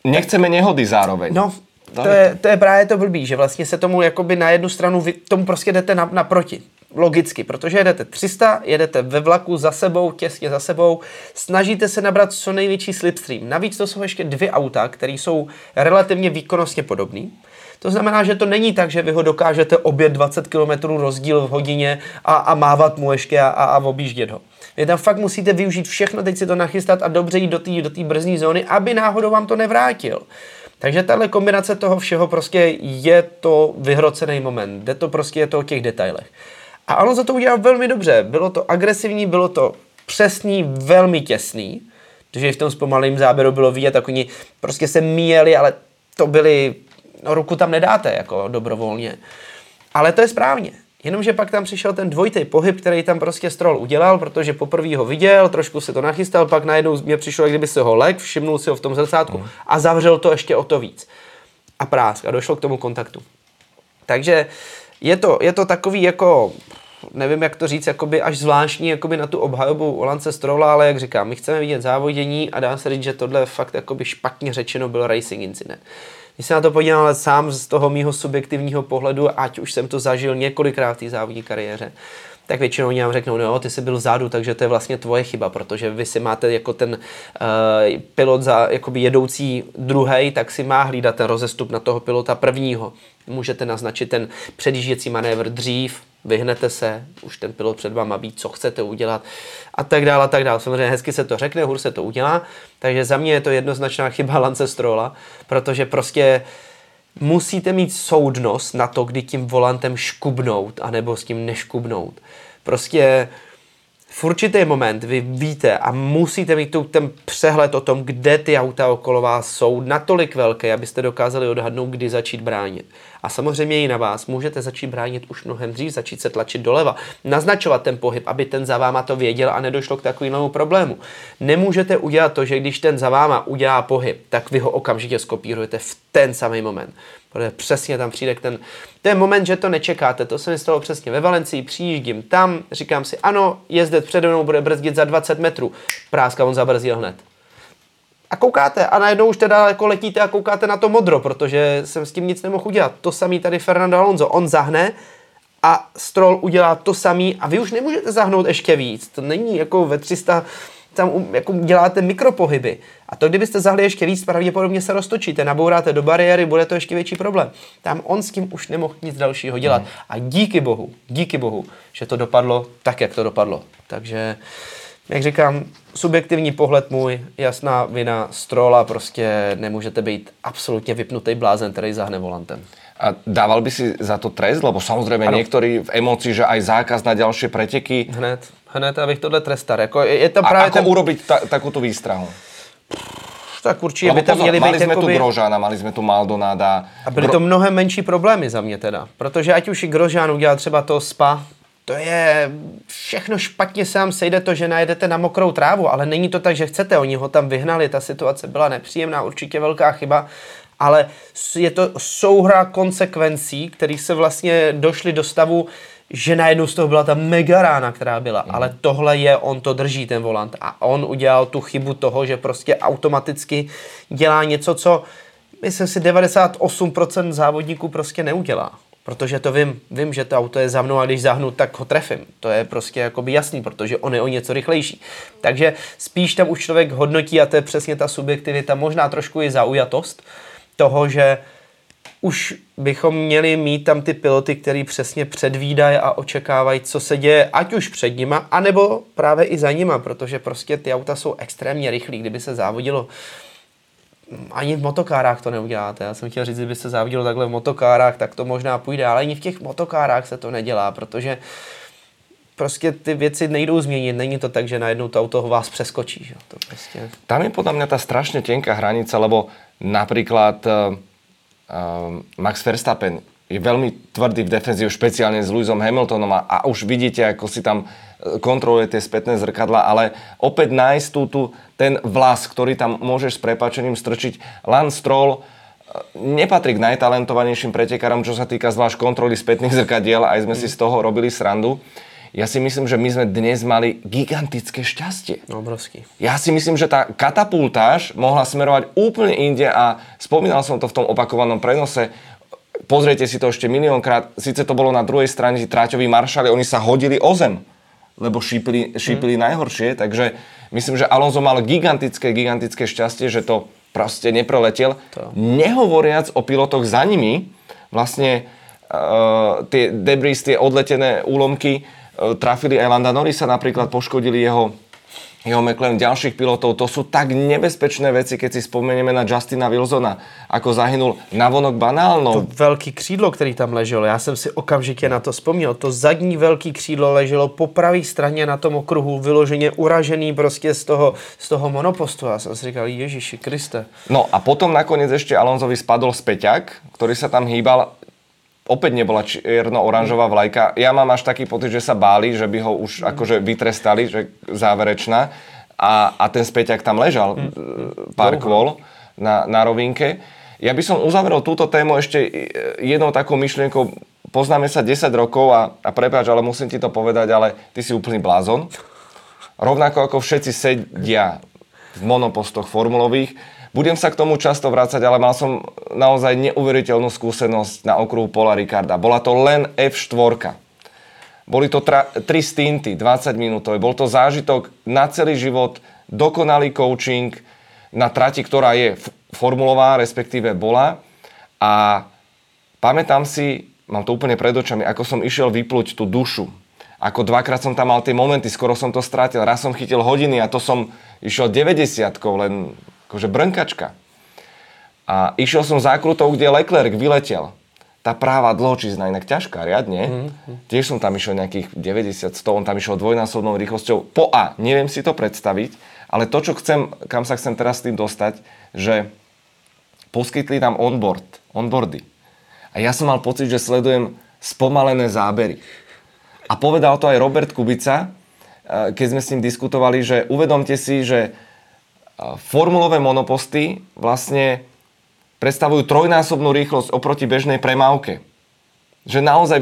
Nechceme nehody zároveň. No, to je, to je právě to blbý, že vlastně se tomu jakoby na jednu stranu, vy tomu prostě jdete na, naproti. Logicky, protože jedete 300, jedete ve vlaku za sebou, těsně za sebou, snažíte se nabrat co největší slipstream. Navíc to jsou ještě dvě auta, které jsou relativně výkonnostně podobné. To znamená, že to není tak, že vy ho dokážete obět 20 km rozdíl v hodině a, a mávat mu ještě a, a, a objíždět ho. Vy tam fakt musíte využít všechno, teď si to nachystat a dobře jít do té do brzdní zóny, aby náhodou vám to nevrátil. Takže tahle kombinace toho všeho prostě je to vyhrocený moment. Jde to prostě je to o těch detailech. A za to udělal velmi dobře. Bylo to agresivní, bylo to přesný, velmi těsný. I v tom zpomalým záběru bylo vidět, tak oni prostě se míjeli, ale to byly no, ruku tam nedáte jako dobrovolně. Ale to je správně. Jenomže pak tam přišel ten dvojitý pohyb, který tam prostě Stroll udělal, protože poprvé ho viděl, trošku se to nachystal, pak najednou mě přišlo, jak kdyby se ho lek, všimnul si ho v tom zrcátku mm. a zavřel to ještě o to víc. A prásk a došlo k tomu kontaktu. Takže je to, je to takový jako, nevím jak to říct, jakoby až zvláštní jakoby na tu obhajobu Olance Strolla, ale jak říkám, my chceme vidět závodění a dá se říct, že tohle fakt jakoby špatně řečeno byl racing incident. Když se na to podívám ale sám z toho mýho subjektivního pohledu, ať už jsem to zažil několikrát v té závodní kariéře, tak většinou oni vám řeknou, no ty jsi byl vzadu, takže to je vlastně tvoje chyba, protože vy si máte jako ten uh, pilot za jakoby jedoucí druhý, tak si má hlídat ten rozestup na toho pilota prvního. Můžete naznačit ten předjížděcí manévr dřív, vyhnete se, už ten pilot před váma ví, co chcete udělat a tak dále a tak dále. Samozřejmě hezky se to řekne, hůř se to udělá, takže za mě je to jednoznačná chyba Lance Strola, protože prostě musíte mít soudnost na to, kdy tím volantem škubnout, anebo s tím neškubnout. Prostě v určitý moment vy víte a musíte mít tu, ten přehled o tom, kde ty auta okolo vás jsou natolik velké, abyste dokázali odhadnout, kdy začít bránit. A samozřejmě i na vás můžete začít bránit už mnohem dřív, začít se tlačit doleva, naznačovat ten pohyb, aby ten za váma to věděl a nedošlo k takovému problému. Nemůžete udělat to, že když ten za váma udělá pohyb, tak vy ho okamžitě skopírujete v ten samý moment. Protože přesně tam přijde ten, ten moment, že to nečekáte. To se mi stalo přesně ve Valencii, přijíždím tam, říkám si, ano, jezdec přede mnou bude brzdit za 20 metrů. Práska on zabrzdil hned a koukáte a najednou už teda jako letíte a koukáte na to modro, protože jsem s tím nic nemohl udělat. To samý tady Fernando Alonso, on zahne a Stroll udělá to samý a vy už nemůžete zahnout ještě víc. To není jako ve 300, tam jako děláte mikropohyby. A to, kdybyste zahli ještě víc, pravděpodobně se roztočíte, nabouráte do bariéry, bude to ještě větší problém. Tam on s tím už nemohl nic dalšího dělat. A díky bohu, díky bohu, že to dopadlo tak, jak to dopadlo. Takže jak říkám, subjektivní pohled můj, jasná vina Strola, prostě nemůžete být absolutně vypnutý blázen, který zahne volantem. A dával by si za to trest? Lebo samozrejme ano. niektorí v emocii, že aj zákaz na ďalšie preteky. Hned, hned, abych tohle trestal. Jako je, to A právě ako ten... urobiť ta, takúto výstrahu? Tak určitě Lebo by tam měli mali být sme tu jakoby... Grožána, mali sme tu Maldonada. A byly to mnohem menší problémy za mě teda. Protože ať už i Grožán udělal třeba to spa, to je všechno špatně se vám sejde to, že najedete na mokrou trávu, ale není to tak, že chcete. Oni ho tam vyhnali, ta situace byla nepříjemná, určitě velká chyba, ale je to souhra konsekvencí, který se vlastně došli do stavu, že najednou z toho byla ta mega rána, která byla. Mm. Ale tohle je, on to drží, ten volant. A on udělal tu chybu toho, že prostě automaticky dělá něco, co myslím si 98% závodníků prostě neudělá. Protože to vím, vím, že to auto je za mnou a když zahnu, tak ho trefím. To je prostě jakoby jasný, protože on je o něco rychlejší. Takže spíš tam už člověk hodnotí a to je přesně ta subjektivita, možná trošku i zaujatost toho, že už bychom měli mít tam ty piloty, který přesně předvídají a očekávají, co se děje, ať už před nima, anebo právě i za nima, protože prostě ty auta jsou extrémně rychlí. Kdyby se závodilo ani v motokárách to neuděláte. Já jsem chtěl říct, kdyby se závodilo takhle v motokárách, tak to možná půjde, ale ani v těch motokárách se to nedělá, protože prostě ty věci nejdou změnit. Není to tak, že najednou to auto vás přeskočí. Že? To prostě... Tam je podľa mňa tá strašne tenká hranica, lebo napríklad uh, uh, Max Verstappen je veľmi tvrdý v defenzíve, špeciálne s Lewisom Hamiltonom a, a už vidíte, ako si tam e, kontroluje tie spätné zrkadla, ale opäť nájsť tú, tú, ten vlas, ktorý tam môžeš s prepačením strčiť. Lance Stroll e, nepatrí k najtalentovanejším pretekárom, čo sa týka zvlášť kontroly spätných zrkadiel, aj sme si z toho robili srandu. Ja si myslím, že my sme dnes mali gigantické šťastie. Obrovský. Ja si myslím, že tá katapultáž mohla smerovať úplne inde a spomínal som to v tom opakovanom prenose. Pozrite si to ešte miliónkrát. Sice to bolo na druhej strane, tí tráťoví maršali, oni sa hodili o zem, lebo šípili, šípili mm. najhoršie. Takže myslím, že Alonso mal gigantické, gigantické šťastie, že to proste nepreletel. To. Nehovoriac o pilotoch za nimi, vlastne uh, tie debris, tie odletené úlomky trafili aj Landa Norrisa, napríklad poškodili jeho jeho McLaren, ďalších pilotov, to sú tak nebezpečné veci, keď si spomenieme na Justina Wilsona, ako zahynul navonok banálnou. To velký křídlo, který tam leželo, já jsem si okamžitě na to vzpomněl. To zadní velký křídlo leželo po pravé straně na tom okruhu, vyloženě uražený prostě z toho, z toho monopostu. Já jsem si říkal, Ježiši Kriste. No a potom nakoniec ešte Alonsovi spadol späťak, ktorý sa tam hýbal opäť nebola čierno-oranžová vlajka. Ja mám až taký pocit, že sa báli, že by ho už akože vytrestali, že záverečná. A, a ten späťak tam ležal pár kvôl na, na rovinke. Ja by som uzavrel túto tému ešte jednou takou myšlienkou. Poznáme sa 10 rokov a, a prepáč, ale musím ti to povedať, ale ty si úplný blázon. Rovnako ako všetci sedia v monopostoch formulových, budem sa k tomu často vrácať, ale mal som naozaj neuveriteľnú skúsenosť na okruhu Pola Ricarda. Bola to len F4. Boli to tra- tri stinty, 20 minútové. Bol to zážitok na celý život, dokonalý coaching na trati, ktorá je formulová, respektíve bola. A pamätám si, mám to úplne pred očami, ako som išiel vypluť tú dušu. Ako dvakrát som tam mal tie momenty, skoro som to strátil. Raz som chytil hodiny a to som išiel 90 len akože brnkačka. A išiel som zákrutou, kde Leclerc vyletel. Tá práva dlhočízna, inak ťažká, riadne. Mm-hmm. Tiež som tam išiel nejakých 90, 100, on tam išiel dvojnásobnou rýchlosťou. Po A, neviem si to predstaviť, ale to, čo chcem, kam sa chcem teraz s tým dostať, že poskytli tam onboard, onboardy. A ja som mal pocit, že sledujem spomalené zábery. A povedal to aj Robert Kubica, eh, keď sme s ním diskutovali, že uvedomte si, že formulové monoposty vlastne predstavujú trojnásobnú rýchlosť oproti bežnej premávke. Že naozaj,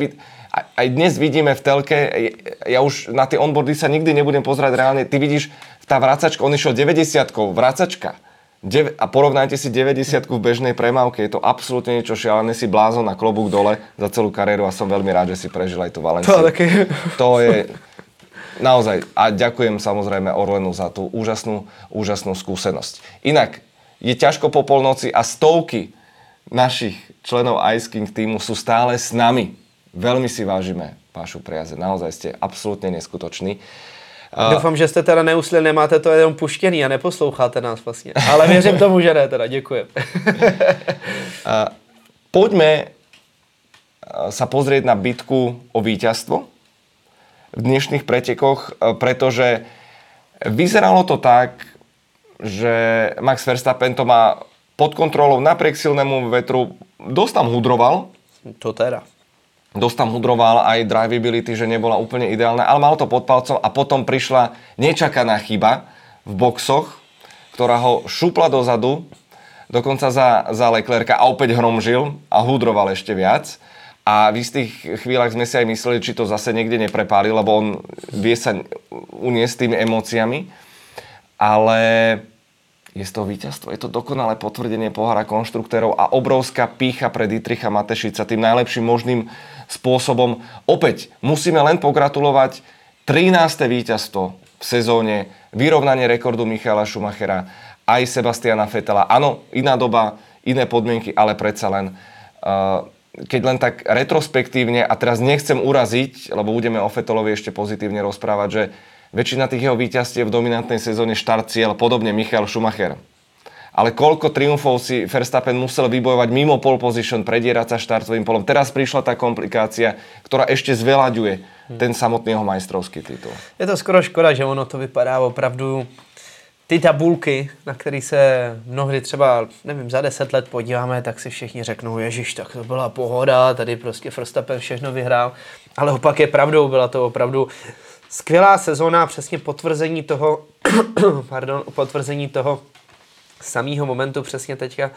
aj dnes vidíme v telke, ja už na tie onboardy sa nikdy nebudem pozerať reálne, ty vidíš, tá vracačka, on išiel 90 vracačka. A porovnajte si 90 v bežnej premávke, je to absolútne niečo šialené, si blázon na klobúk dole za celú kariéru a som veľmi rád, že si prežil aj tú Valenciu. To, také... to je, Naozaj. A ďakujem samozrejme Orlenu za tú úžasnú, úžasnú skúsenosť. Inak, je ťažko po polnoci a stovky našich členov Ice King týmu sú stále s nami. Veľmi si vážime vašu priaze. Naozaj ste absolútne neskutoční. Uh, Doufám, že jste teda neusli, nemáte to jenom puštěný a neposloucháte nás vlastně. Ale věřím tomu, že ne, teda děkuji. uh, poďme sa pozrieť na bitku o víťazstvo v dnešných pretekoch, pretože vyzeralo to tak, že Max Verstappen to má pod kontrolou napriek silnému vetru. Dosť tam hudroval. To teda. Dosť tam hudroval aj drivability, že nebola úplne ideálna, ale mal to pod palcom a potom prišla nečakaná chyba v boxoch, ktorá ho šupla dozadu, dokonca za, za Leclerca a opäť hromžil a hudroval ešte viac. A v istých chvíľach sme si aj mysleli, či to zase niekde neprepáli, lebo on vie sa uniesť tými emóciami. Ale je toho víťazstvo. Je to dokonalé potvrdenie pohára konštruktérov a obrovská pícha pre Dietricha Matešica tým najlepším možným spôsobom. Opäť musíme len pogratulovať 13. víťazstvo v sezóne, vyrovnanie rekordu Michala Schumachera, aj Sebastiana Fetela. Áno, iná doba, iné podmienky, ale predsa len uh, keď len tak retrospektívne, a teraz nechcem uraziť, lebo budeme o Fetolovi ešte pozitívne rozprávať, že väčšina tých jeho víťazstiev v dominantnej sezóne štart cieľ, podobne Michael Schumacher. Ale koľko triumfov si Verstappen musel vybojovať mimo pole position, predierať sa štartovým polom. Teraz prišla tá komplikácia, ktorá ešte zvelaďuje ten samotný jeho majstrovský titul. Je to skoro škoda, že ono to vypadá opravdu ty tabulky, na které se mnohdy třeba, nevím, za deset let podíváme, tak si všichni řeknou, ježiš, tak to byla pohoda, tady prostě Verstappen všechno vyhrál. Ale opak je pravdou, byla to opravdu skvělá sezóna, přesně potvrzení toho, pardon, potvrzení toho samého momentu přesně teďka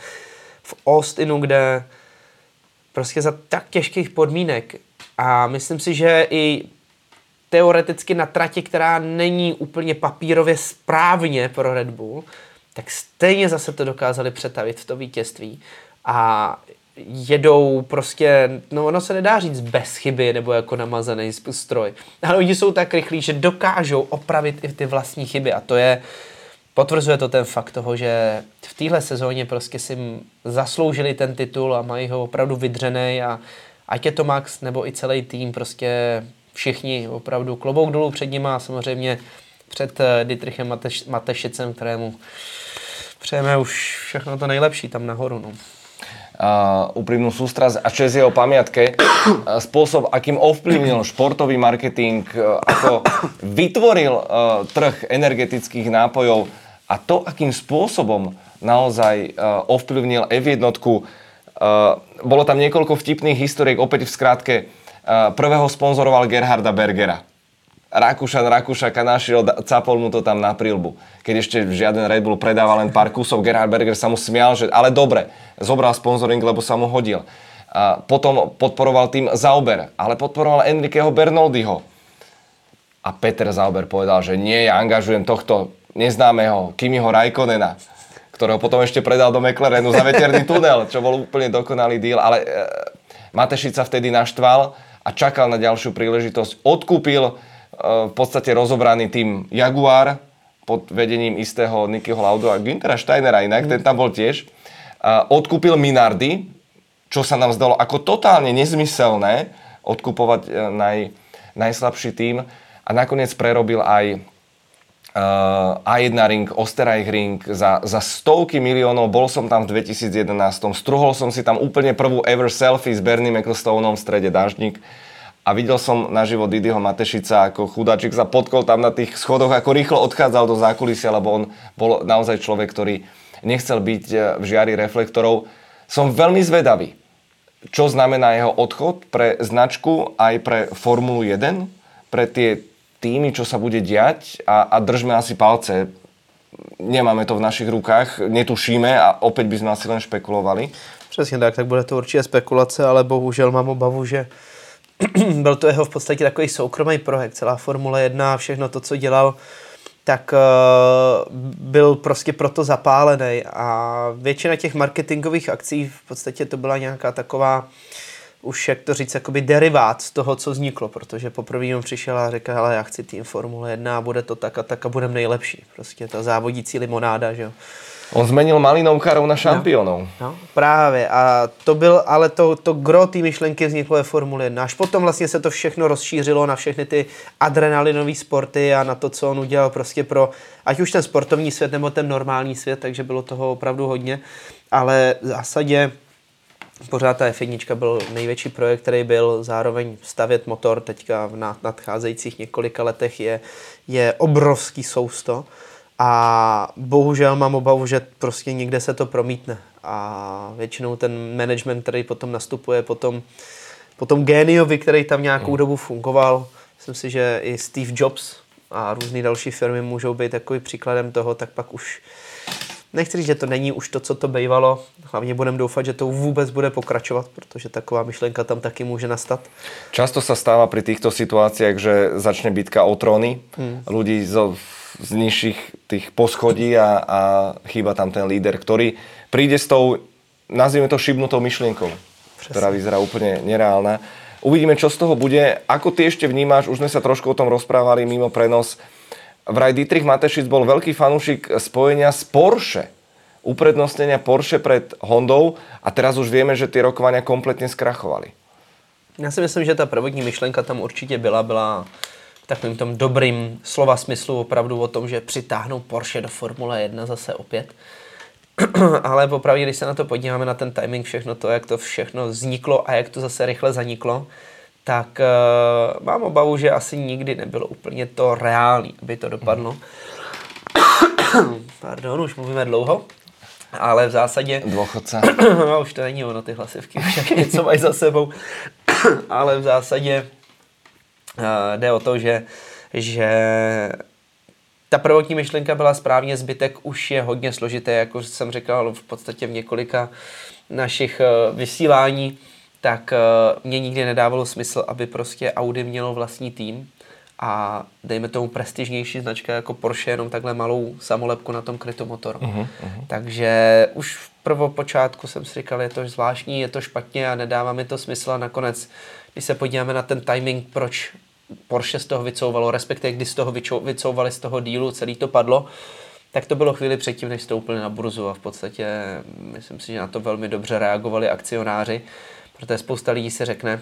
v Austinu, kde prostě za tak těžkých podmínek a myslím si, že i teoreticky na trati, která není úplně papírově správně pro Red Bull, tak stejně zase to dokázali přetavit v to vítězství. A jedou prostě, no ono se nedá říct bez chyby nebo jako namazaný stroj, ale oni jsou tak rychlí, že dokážou opravit i ty vlastní chyby a to je, potvrzuje to ten fakt toho, že v téhle sezóně prostě si zasloužili ten titul a mají ho opravdu vydřený a ať je to Max nebo i celý tým, prostě všichni opravdu klobouk dolů před nima a samozřejmě před eh, Dietrichem Mateš, Matešicem, kterému přejeme už všechno to nejlepší tam nahoru. No. Uh, úprimnú sústrasť a čest jeho pamiatke. Spôsob, akým ovplyvnil športový marketing, uh, ako vytvoril uh, trh energetických nápojov a to, akým spôsobom naozaj ovplyvnil F1. Uh, bolo tam niekoľko vtipných historiek, opäť v skratke. Uh, prvého sponzoroval Gerharda Bergera. Rakúšan Rakúšaka našiel, capol mu to tam na prílbu. Keď ešte žiaden Red Bull predával len pár kusov, Gerhard Berger sa mu smial, že ale dobre, zobral sponsoring, lebo sa mu hodil. A potom podporoval tým Zauber, ale podporoval Enriqueho Bernoldiho. A Peter Zauber povedal, že nie, ja angažujem tohto neznámeho Kimiho Raikonena, ktorého potom ešte predal do McLarenu za veterný tunel, čo bol úplne dokonalý deal, ale e, Matešica vtedy naštval a čakal na ďalšiu príležitosť. Odkúpil v podstate rozobraný tým Jaguar pod vedením istého Nikyho Laudu a Günthera Steinera inak, ten tam bol tiež. Odkúpil Minardy, čo sa nám zdalo ako totálne nezmyselné odkupovať e, naj, najslabší tým a nakoniec prerobil aj A1 ring, Osterreich ring za, za stovky miliónov. Bol som tam v 2011. Struhol som si tam úplne prvú ever selfie s Bernie Ecclestoneom v strede Dažník a videl som naživo Didyho Matešica, ako chudáčik sa potkol tam na tých schodoch, ako rýchlo odchádzal do zákulisia, lebo on bol naozaj človek, ktorý nechcel byť e, v žiari reflektorov. Som veľmi zvedavý, čo znamená jeho odchod pre značku aj pre Formulu 1, pre tie týmy, čo sa bude diať a, a držme asi palce. Nemáme to v našich rukách, netušíme a opäť by sme asi len špekulovali. Přesně tak, tak bude to určitě spekulace, ale bohužel mám obavu, že byl to jeho v podstatě takový soukromý projekt, celá Formule 1 a všechno to, co dělal, tak uh, byl prostě proto zapálený a většina těch marketingových akcí v podstatě to byla nějaká taková už, jak to říct, jakoby derivát z toho, co vzniklo, protože poprvé on přišel a řekl, ale já chci tým Formule 1 a bude to tak a tak a budeme nejlepší. Prostě ta závodící limonáda, že jo. On zmenil malinovkárov na šampiónov. No, no, právě. A to byl, ale to, to gro té myšlenky vzniklo ve Formule 1. Až potom vlastně se to všechno rozšířilo na všechny ty adrenalinové sporty a na to, co on udělal prostě pro, ať už ten sportovní svět nebo ten normální svět, takže bylo toho opravdu hodně. Ale v zásadě pořád ta F1 byl největší projekt, který byl zároveň stavět motor teďka v nadcházejících několika letech je, je obrovský sousto a bohužel mám obavu, že prostě někde se to promítne a většinou ten management, který potom nastupuje potom, potom géniovi, který tam nějakou mm. dobu fungoval, myslím si, že i Steve Jobs a různé další firmy můžou být takový příkladem toho, tak pak už nechci říct, že to není už to, co to bývalo. Hlavně budeme doufat, že to vůbec bude pokračovat, protože taková myšlenka tam taky může nastat. Často se stává při těchto situacích, že začne bitka o tróny. Hmm. Z, z nižších tých poschodí a, a chýba tam ten líder, který přijde s tou, nazvime to šibnutou myšlienkou, Přesně. která vyzerá úplně nereálna. Uvidíme, čo z toho bude. Ako ty ešte vnímáš, už sme sa trošku o tom rozprávali mimo prenos, vraj Dietrich Matešic bol veľký fanúšik spojenia s Porsche uprednostnenia Porsche pred Hondou a teraz už vieme, že ty rokovania kompletně skrachovali. Já si myslím, že ta prvotní myšlenka tam určitě byla, byla v takovým tom dobrým slova smyslu opravdu o tom, že přitáhnou Porsche do Formule 1 zase opět. Ale popravdě, když se na to podíváme, na ten timing, všechno to, jak to všechno vzniklo a jak to zase rychle zaniklo, tak uh, mám obavu, že asi nikdy nebylo úplně to reálné, aby to dopadlo. Pardon, už mluvíme dlouho, ale v zásadě... Dvochodce. no, už to není ono, ty hlasivky, už něco mají za sebou. ale v zásadě uh, jde o to, že, že ta prvotní myšlenka byla správně, zbytek už je hodně složité, jako jsem říkal v podstatě v několika našich uh, vysílání tak uh, mě nikdy nedávalo smysl, aby prostě Audi mělo vlastní tým a dejme tomu prestižnější značka jako Porsche jenom takhle malou samolepku na tom krytu motoru. Uh-huh, uh-huh. Takže už v prvopočátku jsem si říkal, je to zvláštní, je to špatně a nedává mi to smysl a nakonec, když se podíváme na ten timing, proč Porsche z toho vycouvalo, respektive když z toho vycouvali z toho dílu, celý to padlo, tak to bylo chvíli předtím, než vstoupili na burzu a v podstatě myslím si, že na to velmi dobře reagovali akcionáři Protože spousta lidí si řekne,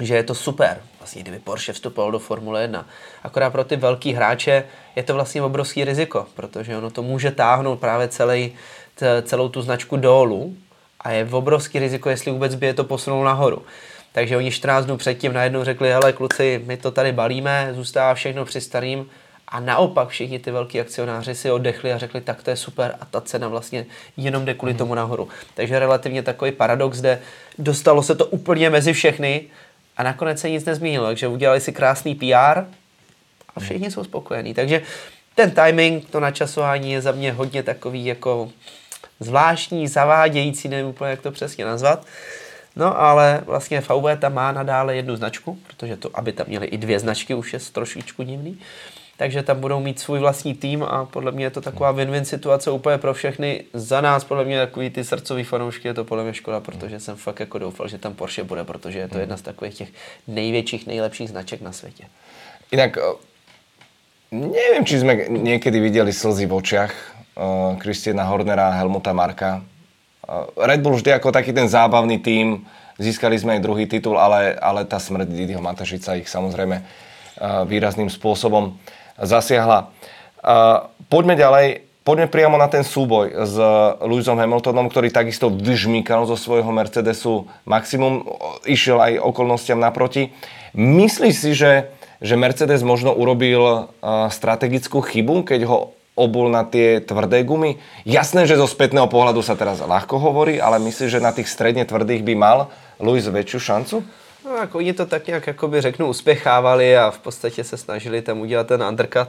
že je to super, vlastně kdyby Porsche vstupoval do Formule 1. Akorát pro ty velký hráče je to vlastně obrovský riziko, protože ono to může táhnout právě celý, celou tu značku dolů a je obrovský riziko, jestli vůbec by je to posunul nahoru. Takže oni 14 dnů předtím najednou řekli, hele kluci, my to tady balíme, zůstává všechno při starým, a naopak všichni ty velký akcionáři si oddechli a řekli, tak to je super a ta cena vlastně jenom jde kvůli mhm. tomu nahoru. Takže relativně takový paradox, kde dostalo se to úplně mezi všechny a nakonec se nic nezměnilo. Takže udělali si krásný PR a mhm. všichni jsou spokojení. Takže ten timing, to načasování je za mě hodně takový jako zvláštní, zavádějící, nevím úplně, jak to přesně nazvat. No ale vlastně VW tam má nadále jednu značku, protože to, aby tam měli i dvě značky, už je trošičku divný takže tam budou mít svůj vlastní tým a podle mě je to taková win-win situace úplně pro všechny. Za nás podle mě takový ty srdcový fanoušky je to podle mě škoda, protože jsem fakt jako doufal, že tam Porsche bude, protože je to jedna z takových těch největších, nejlepších značek na světě. Jinak eh, nevím, či jsme někdy viděli slzy v Kristiana eh, Hornera a Helmuta Marka. Eh, Red Bull vždy jako taký ten zábavný tým, získali jsme i druhý titul, ale, ale ta smrt Didiho Matašica ich samozrejme výrazným spôsobom zasiahla. Poďme ďalej. Poďme priamo na ten súboj s Lewisom Hamiltonom, ktorý takisto vyžmýkal zo svojho Mercedesu maximum, išiel aj okolnostiam naproti. Myslíš si, že, že Mercedes možno urobil strategickú chybu, keď ho obul na tie tvrdé gumy? Jasné, že zo spätného pohľadu sa teraz ľahko hovorí, ale myslíš, že na tých stredne tvrdých by mal Lewis väčšiu šancu? No, jako oni to tak nějak jakoby řeknu uspěchávali a v podstatě se snažili tam udělat ten undercut.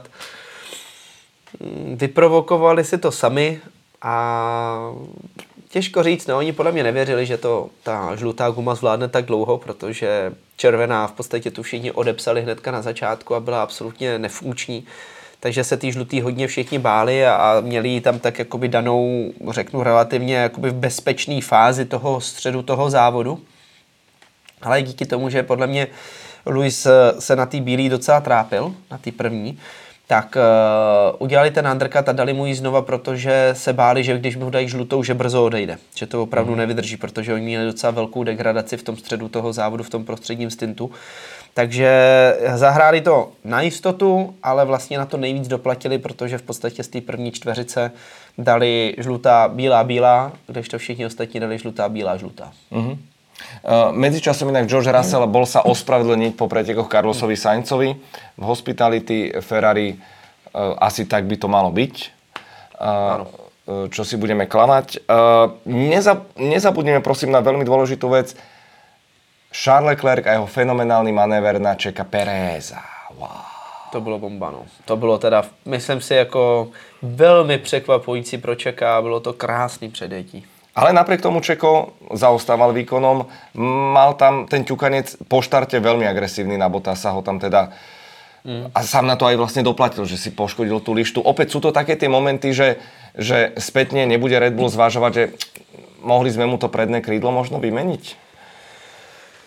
Mm, vyprovokovali si to sami a těžko říct, no oni podle mě nevěřili, že to ta žlutá guma zvládne tak dlouho, protože červená v podstatě tu všichni odepsali hnedka na začátku a byla absolutně nefunkční. Takže se ty žlutý hodně všichni báli a, a měli ji tam tak jakoby danou, řeknu relativně jakoby v bezpečné fázi toho středu toho závodu. Ale díky tomu, že podle mě Luis se na té bílé docela trápil, na té první, tak uh, udělali ten undercut a dali mu ji znova, protože se báli, že když mu dají žlutou, že brzo odejde. Že to opravdu mm. nevydrží, protože oni měli docela velkou degradaci v tom středu toho závodu, v tom prostředním stintu. Takže zahráli to na jistotu, ale vlastně na to nejvíc doplatili, protože v podstatě z té první čtveřice dali žlutá, bílá, bílá, kdežto všichni ostatní dali žlutá, bílá, žlutá. Mm-hmm. Uh, medzičasom inak George Russell bol sa ospravedlniť po pretekoch Carlosovi Saincovi. V hospitality Ferrari uh, asi tak by to malo byť. Uh, čo si budeme klamať. Neza, nezabudneme prosím na veľmi dôležitú vec. Charles Leclerc a jeho fenomenálny manéver na Čeka Pereza. Wow. To bylo bomba, no. To bylo teda, myslím si, jako velmi překvapující pro Čeka. Bylo to krásný předjetí. Ale napriek tomu Čeko zaostával výkonom, mal tam ten ťukanec po štarte veľmi agresívny na sa ho tam teda mm. a sám na to aj vlastne doplatil, že si poškodil tú lištu. Opäť sú to také tie momenty, že, že spätne nebude Red Bull zvážovať, že mohli sme mu to predné krídlo možno vymeniť.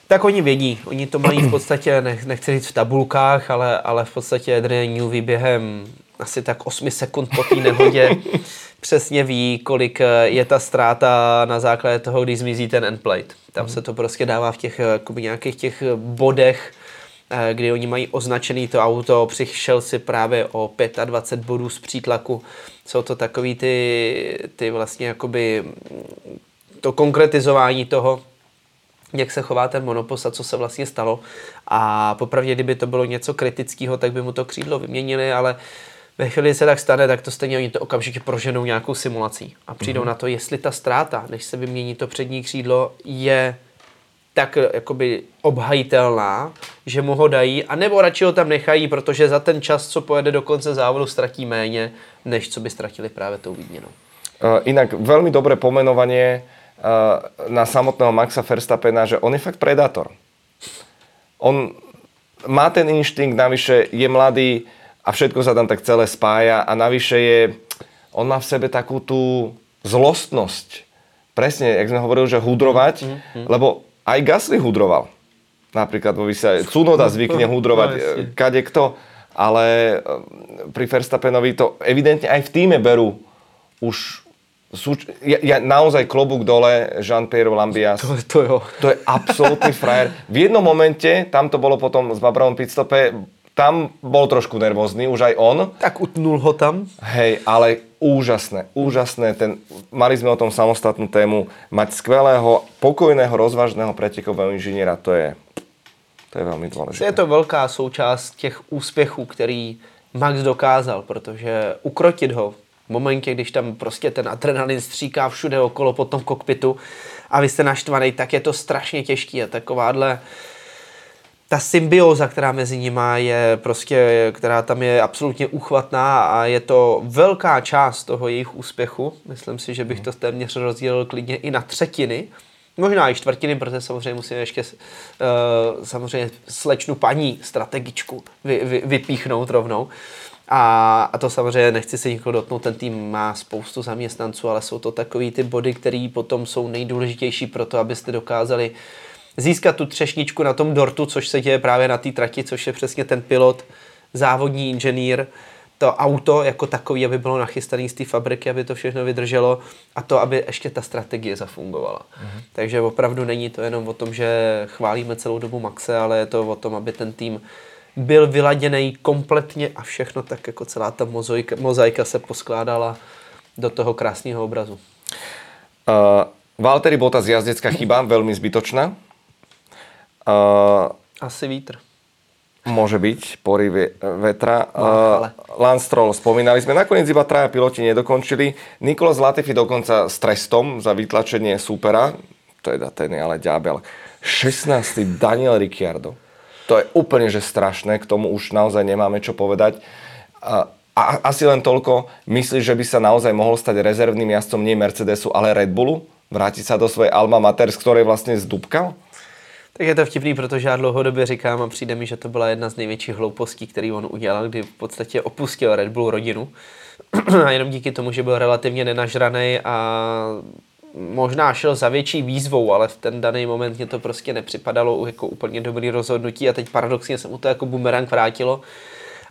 Tak oni vědí, oni to mají v podstatě, nech, nechci říct v tabulkách, ale, ale v podstatě Adrian Newey během asi tak 8 sekund po té nehodě přesně ví, kolik eh, je ta ztráta na základě toho, když zmizí ten endplate. Tam se to prostě dává v těch jakoby nějakých těch bodech, eh, kdy oni mají označený to auto, přišel si právě o 25 bodů z přítlaku. Jsou to takový ty, ty vlastně jakoby to konkretizování toho, jak se chová ten monopos a co se vlastně stalo. A popravdě, kdyby to bylo něco kritického, tak by mu to křídlo vyměnili, ale uh, ve chvíli, se tak stane, tak to stejně oni to okamžitě proženou nějakou simulací a přijdou mm-hmm. na to, jestli ta ztráta, než se vymění to přední křídlo, je tak jakoby obhajitelná, že mu ho dají, anebo radši ho tam nechají, protože za ten čas, co pojede do konce závodu, ztratí méně, než co by ztratili právě tou výměnou. Uh, inak veľmi dobré pomenovanie uh, na samotného Maxa Verstappena, že on je fakt predátor. On má ten inštinkt, navyše je mladý, a všetko sa tam tak celé spája a navyše je, on má v sebe takú tú zlostnosť. Presne, jak sme hovorili, že hudrovať, mm, mm. lebo aj Gasly hudroval. Napríklad vo vysiaľ, Cunoda zvykne hudrovať, no, kade kto, ale e, pri Verstappenovi to evidentne aj v týme berú už sú, ja, ja naozaj klobúk dole Jean-Pierre Lambias. To, to, jo. to je absolútny frajer. V jednom momente, tam to bolo potom s Babrovom pitstope, tam bol trošku nervózny, už aj on. Tak utnul ho tam. Hej, ale úžasné, úžasné. Ten, mali sme o tom samostatnú tému. Mať skvelého, pokojného, rozvážného pretekového inžiniera, to je, to je velmi důležité. Je to velká součást těch úspěchů, který Max dokázal, protože ukrotit ho v momentě, když tam prostě ten adrenalin stříká všude okolo po tom kokpitu a vy jste naštvaný, tak je to strašně těžký a takováhle ta symbioza, která mezi nimi je prostě, která tam je absolutně uchvatná a je to velká část toho jejich úspěchu. Myslím si, že bych to téměř rozdělil klidně i na třetiny, možná i čtvrtiny, protože samozřejmě musíme ještě uh, samozřejmě slečnu paní strategičku vy, vy, vypíchnout rovnou. A, a to samozřejmě nechci se nikoho dotknout, ten tým má spoustu zaměstnanců, ale jsou to takový ty body, které potom jsou nejdůležitější pro to, abyste dokázali uh, získat tu třešničku na tom dortu, což se děje právě na té trati, což je přesně ten pilot, závodní inženýr, to auto jako takový, aby bylo nachystané z té fabriky, aby to všechno vydrželo a to, aby ještě ta strategie zafungovala. Mm-hmm. Takže opravdu není to jenom o tom, že chválíme celou dobu Maxe, ale je to o tom, aby ten tým byl vyladěný kompletně a všechno tak jako celá ta mozaika, mozaika se poskládala do toho krásného obrazu. Uh, Valtteri Bottas jazdecká chyba, velmi zbytočná. Uh, Asi vítr. Môže byť, pory vetra. Uh, Lance Stroll, spomínali sme, nakoniec iba traja piloti nedokončili. Nikolas Latifi dokonca s trestom za vytlačenie supera, to je ten je ale ďábel. 16. Daniel Ricciardo. To je úplne že strašné, k tomu už naozaj nemáme čo povedať. Uh, a asi len toľko, myslíš, že by sa naozaj mohol stať rezervným jazdcom nie Mercedesu, ale Red Bullu? Vrátiť sa do svojej Alma Mater, z ktorej vlastne zdúbkal? Tak je to vtipný, protože já dlouhodobě říkám a přijde mi, že to byla jedna z největších hloupostí, který on udělal, kdy v podstatě opustil Red Bull rodinu. a jenom díky tomu, že byl relativně nenažraný a možná šel za větší výzvou, ale v ten daný moment mě to prostě nepřipadalo jako úplně dobrý rozhodnutí a teď paradoxně se mu to jako bumerang vrátilo.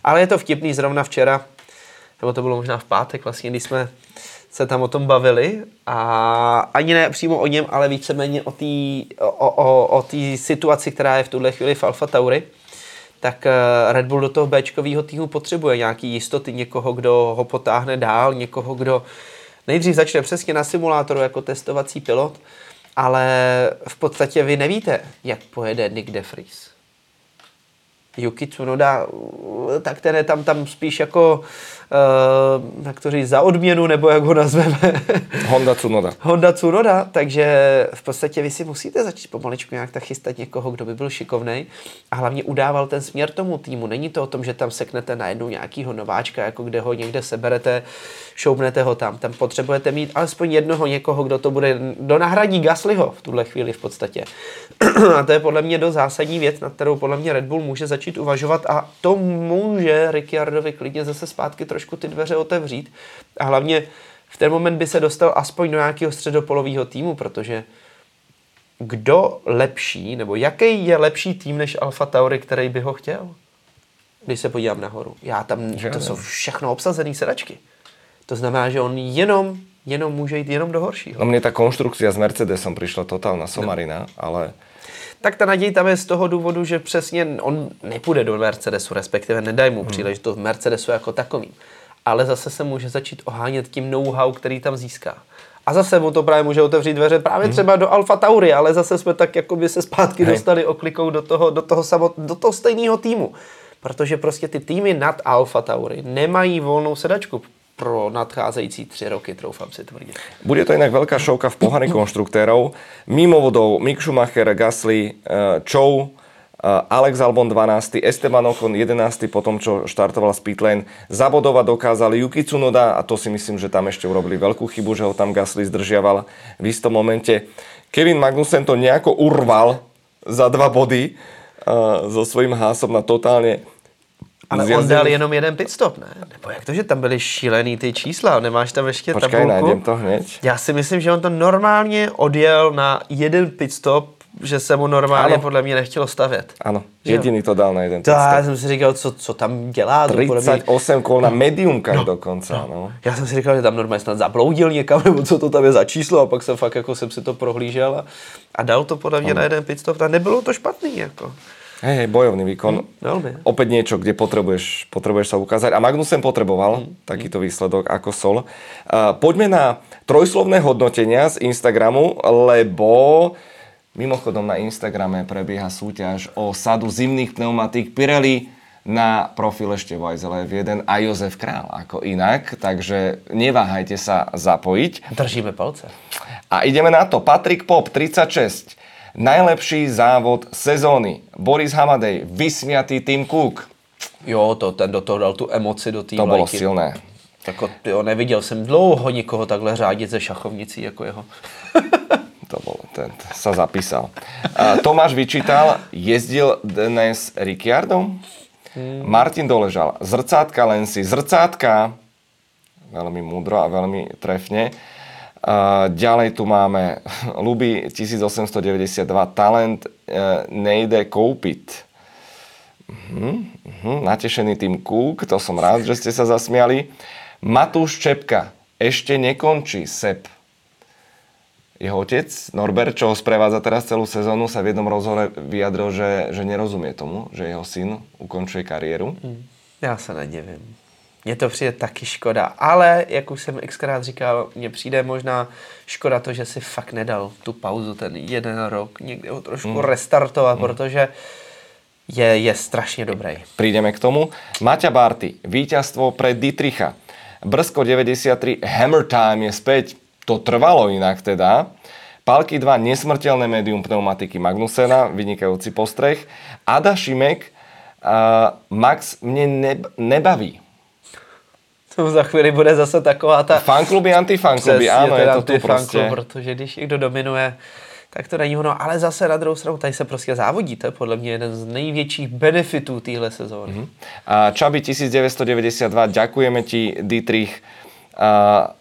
Ale je to vtipný zrovna včera, nebo to bylo možná v pátek vlastně, když jsme se tam o tom bavili a ani ne přímo o něm, ale víceméně o té o, o, o situaci, která je v tuhle chvíli v Alfa Tauri, tak eh, Red Bull do toho Bčkového týmu potřebuje nějaký jistoty, někoho, kdo ho potáhne dál, někoho, kdo nejdřív začne přesně na simulátoru jako testovací pilot, ale v podstatě vy nevíte, jak pojede Nick DeFries. Yuki Tsunoda, tak ten je tam, tam spíš jako jak to říct, za odměnu, nebo jak ho nazveme. Honda Tsunoda. Honda Tsunoda, takže v podstatě vy si musíte začít pomaličku nějak tak chystat někoho, kdo by byl šikovný a hlavně udával ten směr tomu týmu. Není to o tom, že tam seknete najednou nějakýho nováčka, jako kde ho někde seberete, šoupnete ho tam. Tam potřebujete mít alespoň jednoho někoho, kdo to bude, do nahradí Gaslyho v tuhle chvíli v podstatě. a to je podle mě dost zásadní věc, na kterou podle mě Red Bull může začít uvažovat a to může Ricciardovi klidně zase zpátky trošku trošku ty dveře otevřít a hlavně v ten moment by se dostal aspoň do nějakého středopolového týmu, protože kdo lepší, nebo jaký je lepší tým než Alfa Tauri, který by ho chtěl? Když se podívám nahoru. Já tam, že to jsou všechno obsazené sedačky. To znamená, že on jenom, jenom může jít jenom do horšího. No mně ta konstrukce s Mercedesem přišla totálna somarina, no. ale tak ta naděj tam je z toho důvodu, že přesně on nepůjde do Mercedesu, respektive nedaj mu hmm. příležitost Mercedesu jako takový. Ale zase se může začít ohánět tím know-how, který tam získá. A zase mu to právě může otevřít dveře právě hmm. třeba do Alfa Tauri, ale zase jsme tak jako by se zpátky Hej. dostali oklikou do toho, do toho, samot, do toho stejného týmu. Protože prostě ty týmy nad Alfa Tauri nemají volnou sedačku pro nadcházející tři roky, troufám si tvrdit. Bude to jinak velká šovka v pohári konštruktérov. Mimo vodou Mick Schumacher, Gasly, eh, Chow, eh, Alex Albon 12, Esteban Ocon 11, potom čo štartoval z pitlane. Zabodovať dokázali Yuki Tsunoda a to si myslím, že tam ešte urobili veľkú chybu, že ho tam Gasly zdržiaval v istom momente. Kevin Magnussen to nejako urval za dva body uh, so svojím hásom na totálne ale Zjazděl... on dal jenom jeden pitstop, ne? Nebo jak to, že tam byly šílený ty čísla? Nemáš tam ještě Počkej, tabulku? najdem to hned. Já si myslím, že on to normálně odjel na jeden pitstop, že se mu normálně ano. podle mě nechtělo stavět. Ano, jediný to dal na jeden to Já jsem si říkal, co, co tam dělá. 38 kol na no. mediumkách no. dokonce. No. no. Já jsem si říkal, že tam normálně snad zabloudil někam, nebo co to tam je za číslo a pak jsem fakt jako jsem si to prohlížel a, a dal to podle mě ano. na jeden pitstop a nebylo to špatný. Jako. Hej, hej, bojovný výkon. Mm, veľmi. Opäť niečo, kde potrebuješ, potrebuješ sa ukázať. A Magnusen potreboval mm, takýto výsledok ako Sol. Uh, poďme na trojslovné hodnotenia z Instagramu, lebo mimochodom na Instagrame prebieha súťaž o sadu zimných pneumatík Pirelli na profile Števajzele v jeden a Jozef Král ako inak, takže neváhajte sa zapojiť. Držíme palce. A ideme na to. Patrik Pop, 36. Najlepší závod sezóny. Boris Hamadej, vysmiatý Tim Cook. Jo, to, ten do toho dal tu emoci do té To bylo silné. Tak jo, neviděl jsem dlouho nikoho takhle řádit ze šachovnicí jako jeho. to bol, ten sa zapísal. A Tomáš vyčítal, jezdil dnes Ricciardo? Hmm. Martin Doležal, zrcátka len si, zrcátka, veľmi múdro a veľmi trefne. Ďalej tu máme Luby 1892, talent uh, nejde koupiť. Uh-huh, uh-huh, natešený tým Kúk, to som rád, že ste sa zasmiali. Matúš Čepka, ešte nekončí Sep. Jeho otec, Norbert, čo ho sprevádza teraz celú sezónu, sa v jednom rozhore vyjadril, že, že nerozumie tomu, že jeho syn ukončuje kariéru. Hmm. Já se nedivím. Mně to přijde taky škoda, ale jak už jsem xkrát říkal, mně přijde možná škoda to, že si fakt nedal tu pauzu, ten jeden rok, někde ho trošku mm. restartovat, mm. protože je, je strašně dobrý. Prídeme k tomu. Maťa Barty, víťazstvo pre Dietricha. Brsko 93, Hammer Time je späť. To trvalo inak teda. Palky 2, nesmrteľné médium pneumatiky Magnusena, vynikajúci postreh. Ada Šimek, uh, Max mne nebaví to za chvíli bude zase taková ta... Fankluby, antifankluby, ano, je to tu prostě. Protože když někdo dominuje, tak to není ono, ale zase na druhou stranu, tady se prostě závodí, to je podle mě jeden z největších benefitů téhle sezóny. Mm-hmm. A Čaby 1992, ďakujeme ti, Dietrich. A,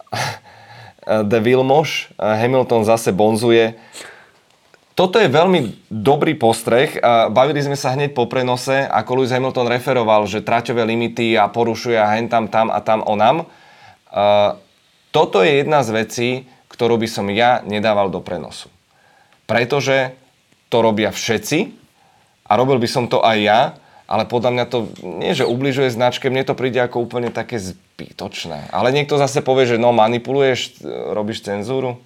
de Vilmoš, Hamilton zase bonzuje. Toto je veľmi dobrý postreh. Bavili sme sa hneď po prenose, ako Lewis Hamilton referoval, že traťové limity a porušuje a hen tam, tam a tam onam. Toto je jedna z vecí, ktorú by som ja nedával do prenosu. Pretože to robia všetci a robil by som to aj ja, ale podľa mňa to nie, že ubližuje značke, mne to príde ako úplne také zbytočné. Ale niekto zase povie, že no manipuluješ, robíš cenzúru.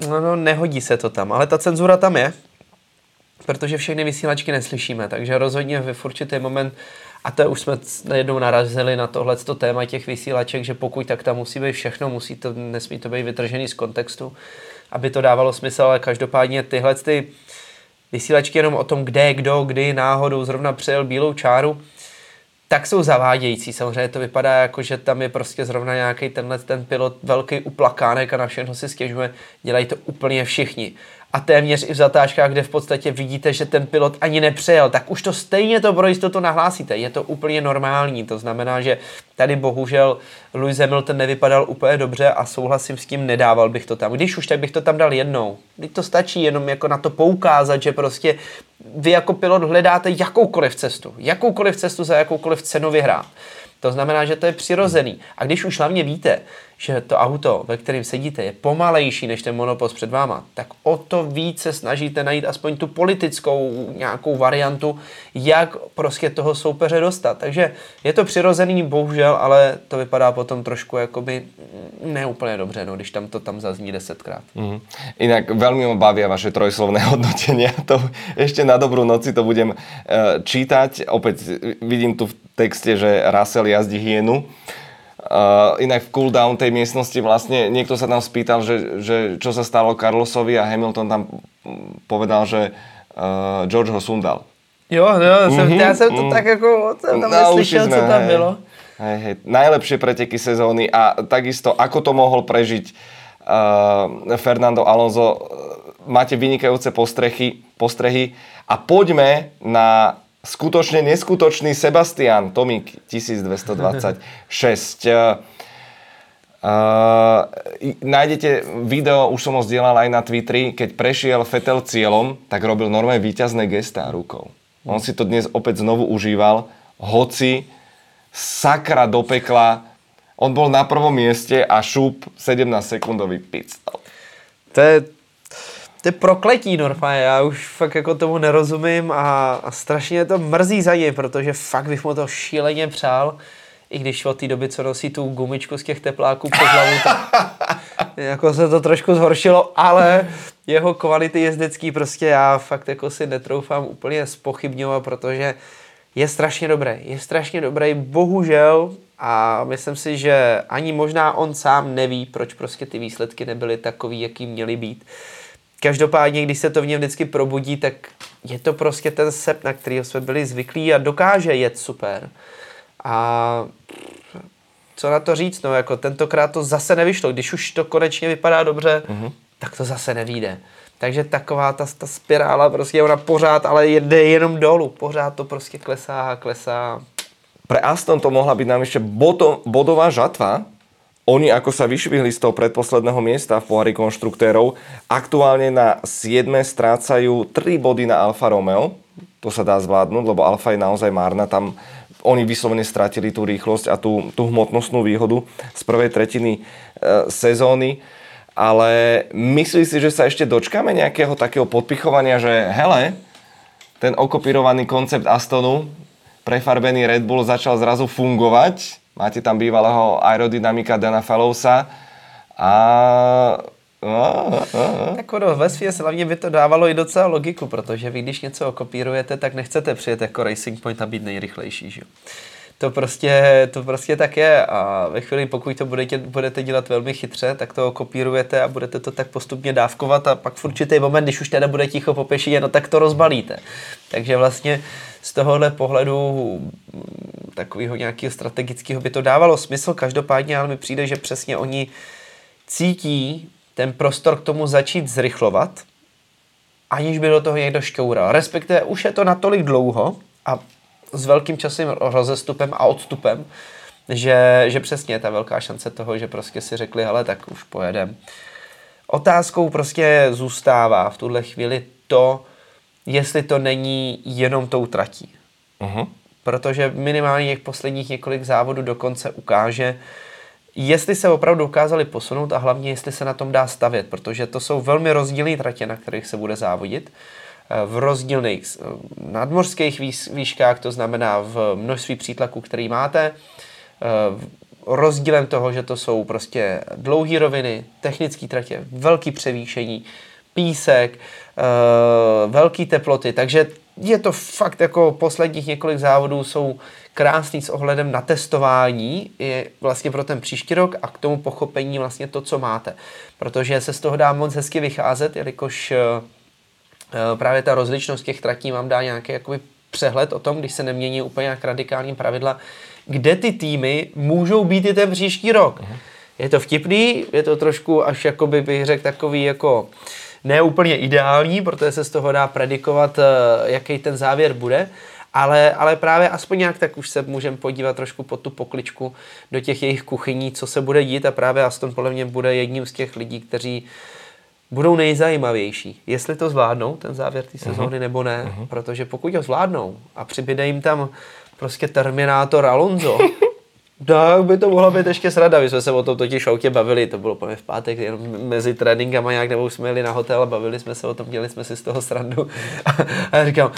No, no, nehodí se to tam, ale ta cenzura tam je, protože všechny vysílačky neslyšíme, takže rozhodně v určitý moment, a to už jsme jednou narazili na tohle téma těch vysílaček, že pokud tak tam musí být všechno, musí to, nesmí to být vytržený z kontextu, aby to dávalo smysl, ale každopádně tyhle ty vysílačky jenom o tom, kde, kdo, kdy náhodou zrovna přejel bílou čáru, tak jsou zavádějící. Samozřejmě to vypadá jako, že tam je prostě zrovna nějaký tenhle ten pilot velký uplakánek a na všechno si stěžuje. Dělají to úplně všichni a téměř i v zatáčkách, kde v podstatě vidíte, že ten pilot ani nepřejel, tak už to stejně to pro jistotu nahlásíte. Je to úplně normální, to znamená, že tady bohužel Lewis Hamilton nevypadal úplně dobře a souhlasím s tím, nedával bych to tam. Když už, tak bych to tam dal jednou. Když to stačí jenom jako na to poukázat, že prostě vy jako pilot hledáte jakoukoliv cestu, jakoukoliv cestu za jakoukoliv cenu vyhrát. To znamená, že to je přirozený. A když už hlavně víte, že to auto, ve kterém sedíte, je pomalejší než ten monopost před váma, tak o to více snažíte najít aspoň tu politickou nějakou variantu, jak prostě toho soupeře dostat. Takže je to přirozený, bohužel, ale to vypadá potom trošku jakoby neúplně dobře, no, když tam to tam zazní desetkrát. Mm. Inak veľmi ma bavia vaše trojslovné hodnotenia. To ešte na dobrú noci to budem uh, čítať. Opäť vidím tu v texte, že Russell jazdí hienu. Uh, inak v cooldown tej miestnosti vlastne niekto sa tam spýtal, že, že čo sa stalo Carlosovi a Hamilton tam povedal, že uh, George ho sundal. Jo, jo, jsem, mm-hmm, já jsem to mm. tak jako, jsem tam neslyšel, co tam hej, bylo. Hej, hej, najlepšie preteky sezóny a takisto, ako to mohol prežiť uh, Fernando Alonso, máte vynikajúce postrechy, postrehy a poďme na skutočne neskutočný Sebastian Tomík 1226. Uh, nájdete video, už som ho zdieľal aj na Twitteri, keď prešiel Fetel cieľom, tak robil normálne výťazné gestá rukou. On si to dnes opäť znovu užíval, hoci sakra do pekla, on bol na prvom mieste a šup 17 sekundový pit stop. To je to je prokletí normálně, já už fakt jako tomu nerozumím a, a strašně to mrzí za něj, protože fakt bych mu to šíleně přál, i když od té doby, co nosí tu gumičku z těch tepláků přes hlavu, tak jako se to trošku zhoršilo, ale jeho kvality jezdecký prostě já fakt jako si netroufám úplně spochybňovat, protože je strašně dobrý. Je strašně dobrý, bohužel, a myslím si, že ani možná on sám neví, proč prostě ty výsledky nebyly takový, jaký měly být. Každopádně, když se to v něm vždycky probudí, tak je to prostě ten sep, na který jsme byli zvyklí a dokáže jet super. A co na to říct, no jako tentokrát to zase nevyšlo. Když už to konečně vypadá dobře, mm-hmm. tak to zase nevíde. Takže taková ta, ta spirála, prostě ona pořád, ale jde jenom dolů. Pořád to prostě klesá a klesá. Pre Aston to mohla byť nám ešte bodová žatva, oni ako sa vyšvihli z toho predposledného miesta v pohári konštruktérov, aktuálne na 7. strácajú 3 body na Alfa Romeo. To sa dá zvládnuť, lebo Alfa je naozaj márna. Tam oni vyslovene stratili tú rýchlosť a tú, tú hmotnostnú výhodu z prvej tretiny e, sezóny. Ale myslí si, že sa ešte dočkáme nejakého takého podpichovania, že hele, ten okopírovaný koncept Astonu, prefarbený Red Bull začal zrazu fungovať Máte tam bývalého aerodynamika Dana Fallowsa a tak ono, ve svěs hlavně by to dávalo i docela logiku, protože vy, když něco okopírujete, tak nechcete přijet jako Racing Point a být nejrychlejší. Že? To prostě, to prostě tak je a ve chvíli, pokud to budete, budete dělat velmi chytře, tak to kopírujete a budete to tak postupně dávkovat a pak v určitý moment, když už teda bude ticho po pešině, no tak to rozbalíte. Takže vlastně z tohohle pohledu mm, takového nějakého strategického by to dávalo smysl, každopádně ale mi přijde, že přesně oni cítí ten prostor k tomu začít zrychlovat, aniž by do toho někdo šťoural. Respektive už je to natolik dlouho a s velkým časovým rozestupem a odstupem, že, že přesně je ta velká šance toho, že prostě si řekli, hele, tak už pojedem. Otázkou prostě zůstává v tuhle chvíli to, jestli to není jenom tou tratí. Uh-huh. Protože minimálně těch posledních několik závodů dokonce ukáže, jestli se opravdu dokázali posunout a hlavně jestli se na tom dá stavět, protože to jsou velmi rozdílné tratě, na kterých se bude závodit. Eh, v rozdílných eh, nadmořských výškách, to znamená v množství přítlaků, který máte, eh, rozdílem toho, že to jsou prostě dlouhé roviny, technické tratě, velký převýšení, písek, velké teploty, takže je to fakt jako posledních několik závodů jsou krásný s ohledem na testování i vlastně pro ten příští rok a k tomu pochopení vlastně to, co máte. Protože se z toho dá moc hezky vycházet, jelikož Eh, právě ta rozličnost těch tratí vám dá nějaký jakoby přehled o tom, když se nemění úplně jak radikální pravidla, kde ty týmy můžou být i ten příští rok. Uh-huh. Je to vtipný, je to trošku až jakoby bych řekl takový jako neúplně ideální, protože se z toho dá predikovat, eh, jaký ten závěr bude, ale, ale právě aspoň nějak tak už se můžeme podívat trošku pod tu pokličku do těch jejich kuchyní, co se bude dít a právě Aston podle mě bude jedním z těch lidí, kteří uh, budou nejzajímavější. Jestli to zvládnou, ten závěr té sezóny, uh-huh. nebo ne. Uh-huh. Protože pokud ho zvládnou a přibyde jim tam prostě Terminátor Alonso, tak by to mohla být ještě srada. My jsme se o tom totiž autě bavili, to bylo v pátek, jenom mezi tréninkama nějak, nebo jsme jeli na hotel a bavili jsme se o tom, měli jsme si z toho srandu. a já říkám,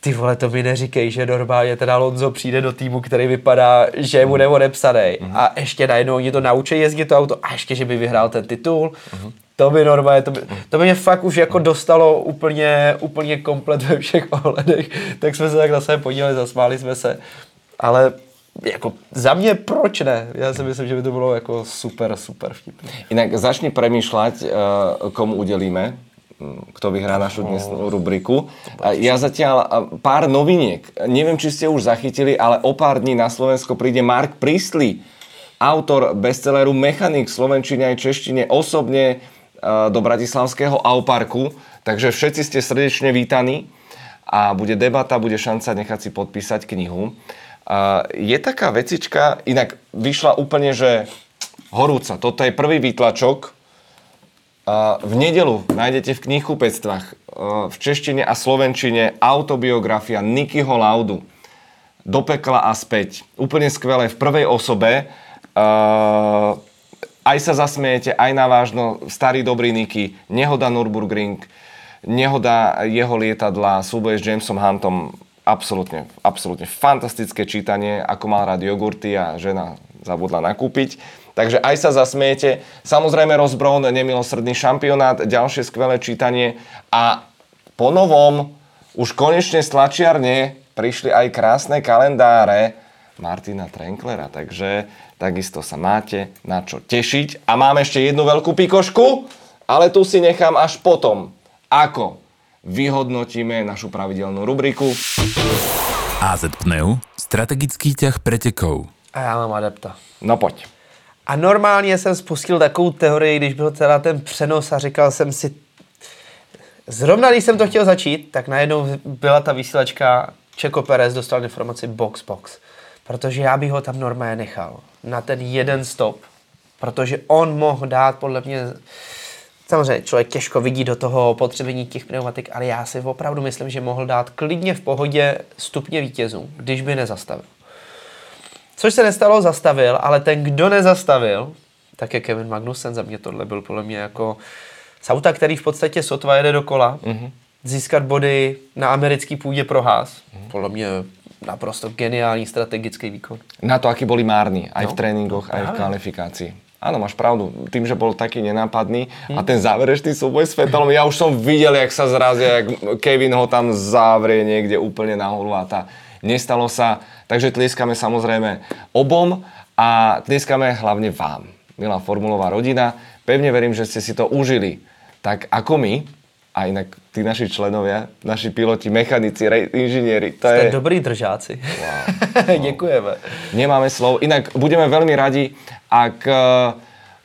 ty vole, to mi neříkej, že normálně teda Alonso přijde do týmu, který vypadá, že je mu neodepsaný uh-huh. a ještě najednou oni to naučí jezdit to auto a ještě, že by vyhrál ten titul. Uh-huh. To by normálně, to by, to by mě fakt už jako dostalo úplně, úplně komplet ve všech ohledech. Tak jsme se tak na sebe podívali, zasmáli jsme se. Ale jako za mě proč ne? Já si myslím, že by to bylo jako super, super vtipné. Jinak začni přemýšlet, uh, komu udělíme kto vyhrá našu dnesnú rubriku. Ja zatiaľ pár noviniek. Neviem, či ste už zachytili, ale o pár dní na Slovensko príde Mark Priestley, autor bestselleru Mechanik v slovenčine aj češtine, osobne do Bratislavského Auparku, takže všetci ste srdečne vítaní a bude debata, bude šanca nechať si podpísať knihu. Je taká vecička, inak vyšla úplne, že horúca. Toto je prvý výtlačok. V nedelu nájdete v knihkupectvách v češtine a slovenčine autobiografia Nikyho Laudu. Do pekla a späť. Úplne skvelé v prvej osobe aj sa zasmiete, aj na vážno, starý dobrý Niky, nehoda Nürburgring, nehoda jeho lietadla, súboje s Jamesom Huntom, absolútne, absolútne fantastické čítanie, ako mal rád jogurty a žena zabudla nakúpiť. Takže aj sa zasmiete. Samozrejme Ross Brown, nemilosrdný šampionát, ďalšie skvelé čítanie a po novom už konečne z tlačiarne prišli aj krásne kalendáre Martina Trenklera, takže takisto sa máte na čo tešiť. A mám ešte jednu veľkú pikošku, ale tu si nechám až potom, ako vyhodnotíme našu pravidelnú rubriku. AZ Pneu, strategický ťah pretekov. A já mám adepta. No pojď. A normálně jsem spustil takovou teorii, když byl teda ten přenos a říkal jsem si, zrovna když jsem to chtěl začít, tak najednou byla ta vysílačka Čeko Perez dostal informaci box box. Protože já bych ho tam normálně nechal na ten jeden stop, protože on mohl dát podle mě Samozřejmě člověk těžko vidí do toho potřebení těch pneumatik, ale já si opravdu myslím, že mohl dát klidně v pohodě stupně vítězů, když by nezastavil. Což se nestalo, zastavil, ale ten, kdo nezastavil, tak je Kevin Magnussen, za mě tohle byl podle mě jako z auta, který v podstatě sotva jede dokola, mm-hmm. získat body na americký půdě pro Haas. Mm-hmm. Podle mě naprosto geniální strategický výkon. Na to, aký boli márni, aj no, v tréningoch, aj v kvalifikácii. Áno, máš pravdu. Tým, že bol taký nenápadný hmm. a ten záverečný súboj s Fetelom, ja už som videl, jak sa zrazia, jak Kevin ho tam zavrie niekde úplne na a tá nestalo sa. Takže tlieskame samozrejme obom a tlieskame hlavne vám, milá formulová rodina. Pevne verím, že ste si to užili tak ako my a inak tí naši členovia, naši piloti, mechanici, inžinieri, to Ste je... dobrý držáci. Wow. wow. Děkujeme. Nemáme slov. Inak budeme veľmi radi, ak, eh,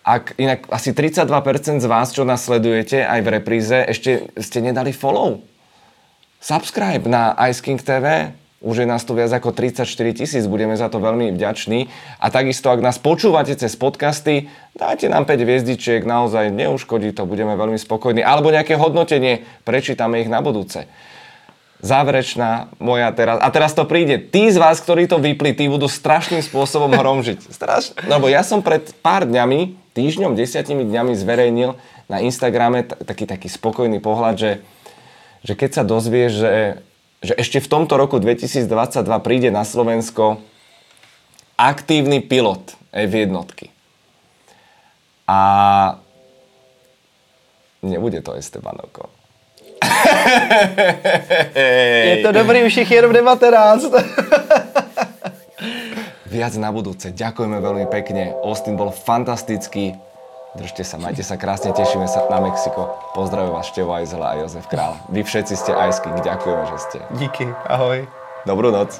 ak inak asi 32% z vás, čo nás sledujete aj v repríze, ešte ste nedali follow. Subscribe na Ice King TV. Už je nás tu viac ako 34 tisíc, budeme za to veľmi vďační. A takisto, ak nás počúvate cez podcasty, dajte nám 5 hviezdičiek, naozaj neuškodí to, budeme veľmi spokojní. Alebo nejaké hodnotenie, prečítame ich na budúce. Záverečná moja teraz, a teraz to príde. Tí z vás, ktorí to vypli, tí budú strašným spôsobom hromžiť. Straš, lebo ja som pred pár dňami, týždňom, desiatimi dňami zverejnil na Instagrame taký, taký spokojný pohľad, že, že keď sa dozvie, že že ešte v tomto roku 2022 príde na Slovensko aktívny pilot F1. A nebude to Estebanovko. Je to dobrý, už ich jenom 19. Viac na budúce. Ďakujeme veľmi pekne. Austin bol fantastický. Držte sa, majte sa krásne, tešíme sa na Mexiko. Pozdravujem vás Števo Ajzela a Jozef Král. Vy všetci ste King, ďakujeme, že ste. Díky, ahoj. Dobrú noc.